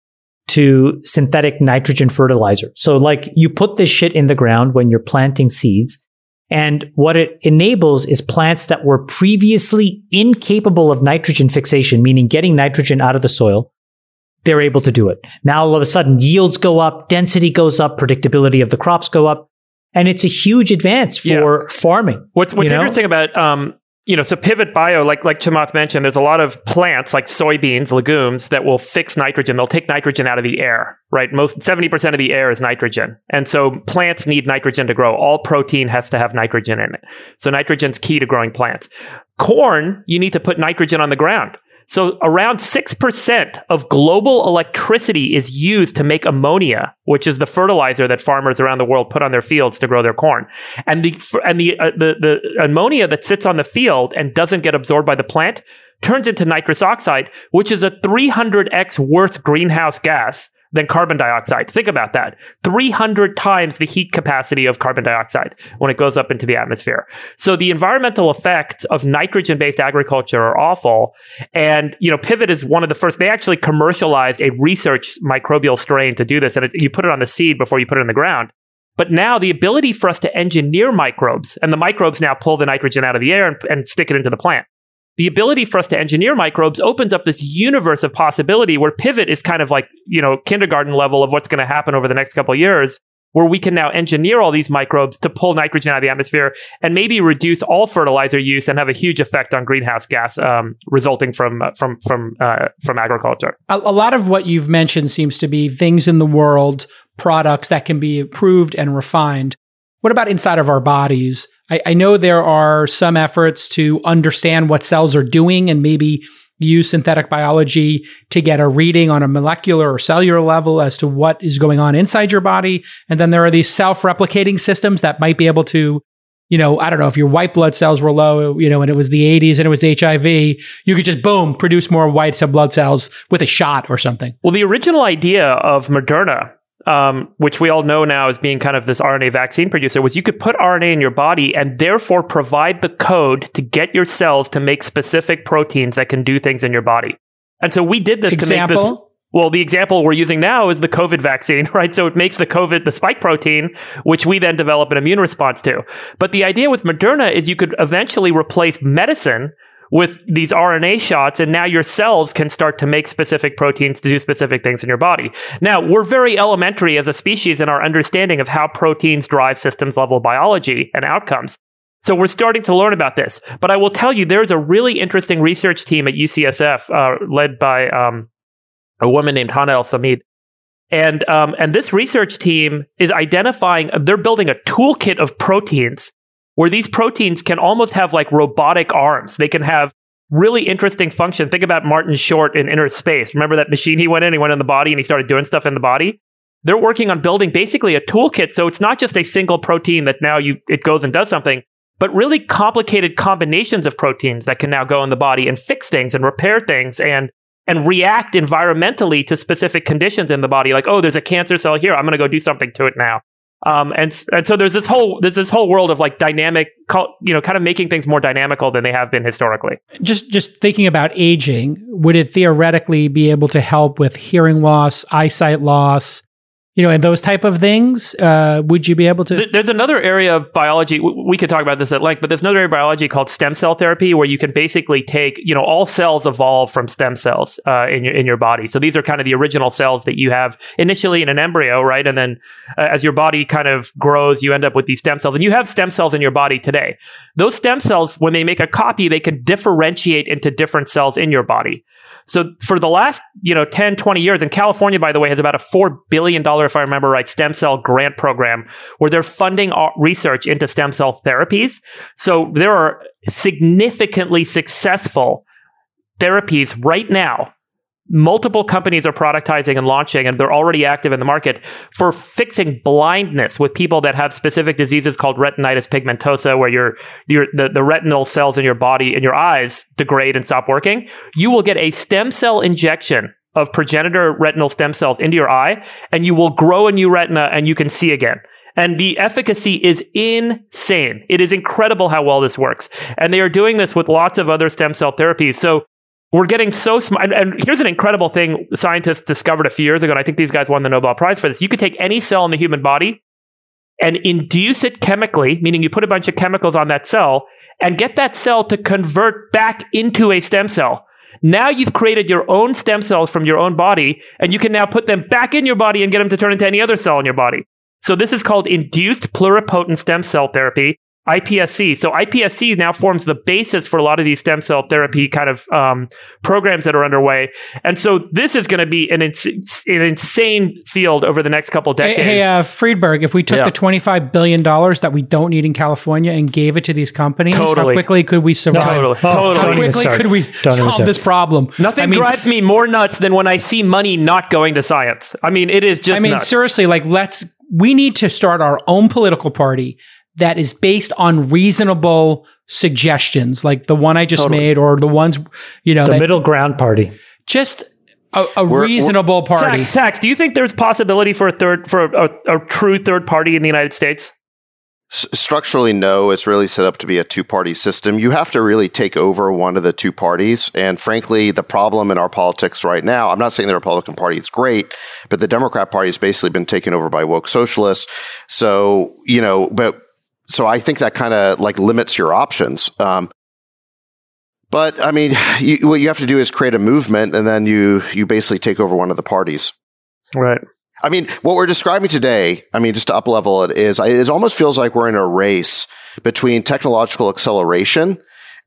to synthetic nitrogen fertilizer. So like you put this shit in the ground when you're planting seeds. And what it enables is plants that were previously incapable of nitrogen fixation, meaning getting nitrogen out of the soil. They're able to do it. Now all of a sudden yields go up, density goes up, predictability of the crops go up. And it's a huge advance for farming. What's what's you know? interesting about um, you know, so Pivot Bio, like like Chamath mentioned, there's a lot of plants like soybeans, legumes that will fix nitrogen. They'll take nitrogen out of the air, right? Most seventy percent of the air is nitrogen, and so plants need nitrogen to grow. All protein has to have nitrogen in it, so nitrogen's key to growing plants. Corn, you need to put nitrogen on the ground. So around 6% of global electricity is used to make ammonia, which is the fertilizer that farmers around the world put on their fields to grow their corn. And the and the uh, the, the ammonia that sits on the field and doesn't get absorbed by the plant turns into nitrous oxide, which is a 300x worse greenhouse gas than carbon dioxide. Think about that. 300 times the heat capacity of carbon dioxide when it goes up into the atmosphere. So the environmental effects of nitrogen based agriculture are awful. And, you know, Pivot is one of the first, they actually commercialized a research microbial strain to do this. And it, you put it on the seed before you put it in the ground. But now the ability for us to engineer microbes, and the microbes now pull the nitrogen out of the air and, and stick it into the plant the ability for us to engineer microbes opens up this universe of possibility where pivot is kind of like you know kindergarten level of what's going to happen over the next couple years where we can now engineer all these microbes to pull nitrogen out of the atmosphere and maybe reduce all fertilizer use and have a huge effect on greenhouse gas um, resulting from uh, from from uh, from agriculture. A, a lot of what you've mentioned seems to be things in the world, products that can be improved and refined. What about inside of our bodies? I, I know there are some efforts to understand what cells are doing and maybe use synthetic biology to get a reading on a molecular or cellular level as to what is going on inside your body. And then there are these self replicating systems that might be able to, you know, I don't know, if your white blood cells were low, you know, and it was the 80s and it was HIV, you could just boom, produce more white blood cells with a shot or something. Well, the original idea of Moderna um, which we all know now as being kind of this RNA vaccine producer, was you could put RNA in your body and therefore provide the code to get your cells to make specific proteins that can do things in your body. And so we did this example? to make this. Well, the example we're using now is the COVID vaccine, right? So it makes the COVID, the spike protein, which we then develop an immune response to. But the idea with Moderna is you could eventually replace medicine with these RNA shots, and now your cells can start to make specific proteins to do specific things in your body. Now, we're very elementary as a species in our understanding of how proteins drive systems level biology and outcomes. So we're starting to learn about this. But I will tell you, there's a really interesting research team at UCSF uh, led by um, a woman named Hana El-Samad. And, um, and this research team is identifying, they're building a toolkit of proteins where these proteins can almost have like robotic arms. They can have really interesting function. Think about Martin Short in Innerspace. Remember that machine he went in? He went in the body and he started doing stuff in the body. They're working on building basically a toolkit. So it's not just a single protein that now you it goes and does something, but really complicated combinations of proteins that can now go in the body and fix things and repair things and and react environmentally to specific conditions in the body. Like, oh, there's a cancer cell here. I'm going to go do something to it now. Um, and and so there's this whole there's this whole world of like dynamic, you know, kind of making things more dynamical than they have been historically. Just just thinking about aging, would it theoretically be able to help with hearing loss, eyesight loss, you know, and those type of things, uh, would you be able to? There's another area of biology. We could talk about this at length, but there's another area of biology called stem cell therapy, where you can basically take, you know, all cells evolve from stem cells uh, in your in your body. So these are kind of the original cells that you have initially in an embryo, right? And then uh, as your body kind of grows, you end up with these stem cells, and you have stem cells in your body today. Those stem cells, when they make a copy, they can differentiate into different cells in your body. So for the last, you know, 10, 20 years, and California, by the way, has about a $4 billion, if I remember right, stem cell grant program where they're funding research into stem cell therapies. So there are significantly successful therapies right now multiple companies are productizing and launching and they're already active in the market for fixing blindness with people that have specific diseases called retinitis pigmentosa where your your the, the retinal cells in your body in your eyes degrade and stop working you will get a stem cell injection of progenitor retinal stem cells into your eye and you will grow a new retina and you can see again and the efficacy is insane. It is incredible how well this works. And they are doing this with lots of other stem cell therapies. So we're getting so smart. And, and, here's an incredible thing scientists discovered a few years ago, and I think these guys won the Nobel Prize for this. You could take any cell in the human body and induce it chemically, meaning you put a bunch of chemicals on that cell, and get that cell to convert back into a stem cell. Now you've created your own stem cells from your own body, and you can now put them back in your body and get them to turn into any other cell in your body. So this is called induced pluripotent stem cell therapy. iPSC. So iPSC now forms the basis for a lot of these stem cell therapy kind of um, programs that are underway. And so this is going to be an, ins- an insane field over the next couple Hey, decades. hey uh, Friedberg, if we took Yeah. the $25 billion that we don't need in California and gave it to these companies, how Totally. quickly could we survive? Totally. Oh, Totally. How quickly could we Don't solve this problem? Nothing I mean, drives me more nuts than when I see money not going to science. I mean, it is just I mean, nuts. seriously, like let's we need to start our own political party that is based on reasonable suggestions, like the one I just Totally. made, or the ones you know, The that middle ground party. just a, a We're- reasonable party. Sacks, Sacks, do you think there's possibility for a third for a, a, a true third party in the United States? S- structurally, no. It's really set up to be a two party system. You have to really take over one of the two parties. And frankly, the problem in our politics right now, I'm not saying the Republican Party is great, but the Democrat Party has basically been taken over by woke socialists. So, you know, but so I think that kind of like limits your options. Um, but I mean, you, what you have to do is create a movement and then you, you basically take over one of the parties. Right. I mean, what we're describing today, I mean, just to up level it is, it almost feels like we're in a race between technological acceleration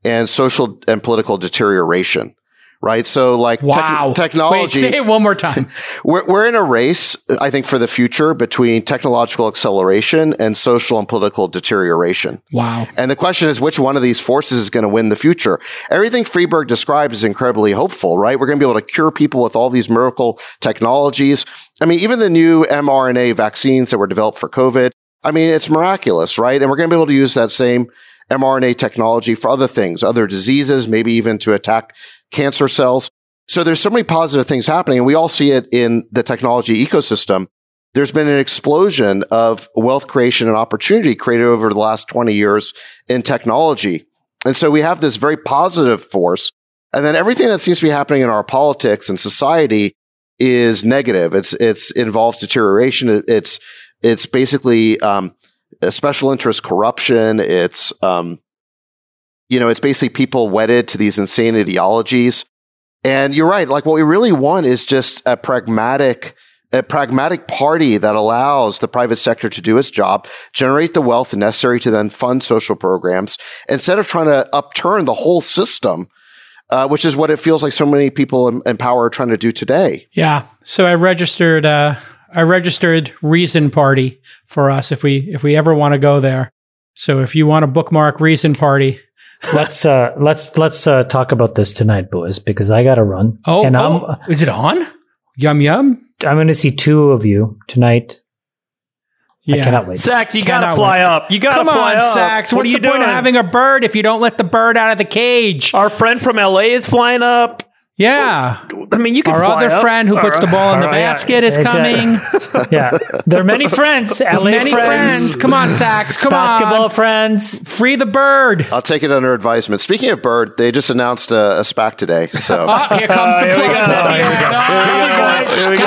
and social and political deterioration, right? So like Wow. technology, Wait, say it one more time. we're, we're in a race, I think, for the future between technological acceleration and social and political deterioration. wow. And the question is, which one of these forces is going to win the future? Everything Friedberg describes is incredibly hopeful, right? We're going to be able to cure people with all these miracle technologies. I mean, even the new mRNA vaccines that were developed for COVID, I mean, it's miraculous, right? And we're going to be able to use that same mRNA technology for other things, other diseases, maybe even to attack cancer cells. So there's so many positive things happening, and we all see it in the technology ecosystem there's been an explosion of wealth creation and opportunity created over the last 20 years in technology. And so we have this very positive force. And then everything that seems to be happening in our politics and society is negative. It's, it's involves deterioration. It's, it's basically, um, special interest corruption. It's, um, you know, it's basically people wedded to these insane ideologies. And you're right. Like what we really want is just a pragmatic, a pragmatic party that allows the private sector to do its job, generate the wealth necessary to then fund social programs instead of trying to upturn the whole system, uh, which is what it feels like so many people in, in power are trying to do today. Yeah. So I registered uh I registered Reason Party for us if we if we ever want to go there. So if you want to bookmark Reason Party, let's uh let's let's uh talk about this tonight, boys, because I gotta run. oh, and oh, is it on? Yum yum. I'm I'm gonna see two of you tonight. I cannot wait. Sacks, you Cannot gotta fly wait. up. You gotta Come fly on, up. Sacks. What What's are you the point of having a bird if you don't let the bird out of the cage? Our friend from LA is flying up. Yeah. I mean, you can Our fly other up. friend who puts the ball in the All right, yeah. basket is Exactly. Uh, coming. yeah, there are many friends. LA many friends. Come on, Sacks. Come basketball on. Basketball friends. Free the bird. I'll take it under advisement. Speaking of Bird, they just announced a, a SPAC today. So Oh, here comes Oh, the here plug. go. Here we go. Oh, Here we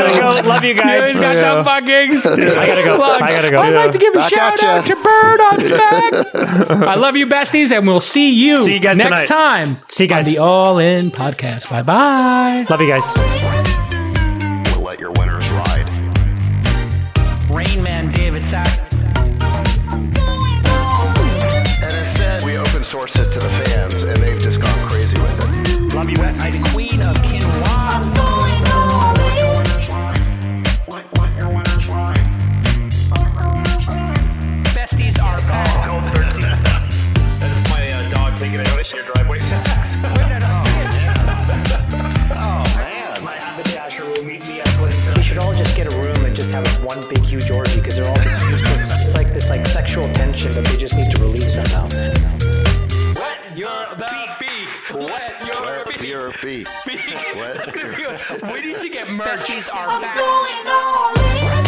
go. Love you You guys. ain't got no fuckings. I gotta go. Plugs. I gotta go. I'd like to give a Back shout out to Bird on Spec. I love you, besties, and we'll see you, See you next tonight. time See you guys. on the All In Podcast. Bye bye. Love you guys. we'll let your winners ride. Rain Man David Sacks. And instead, we open source it to the fans, and they've just gone crazy with it. Love you, West. Just need to release somehow. Wet your the beak. Wet your beak. Your feet. We need to get merch. Besties are back. going all in.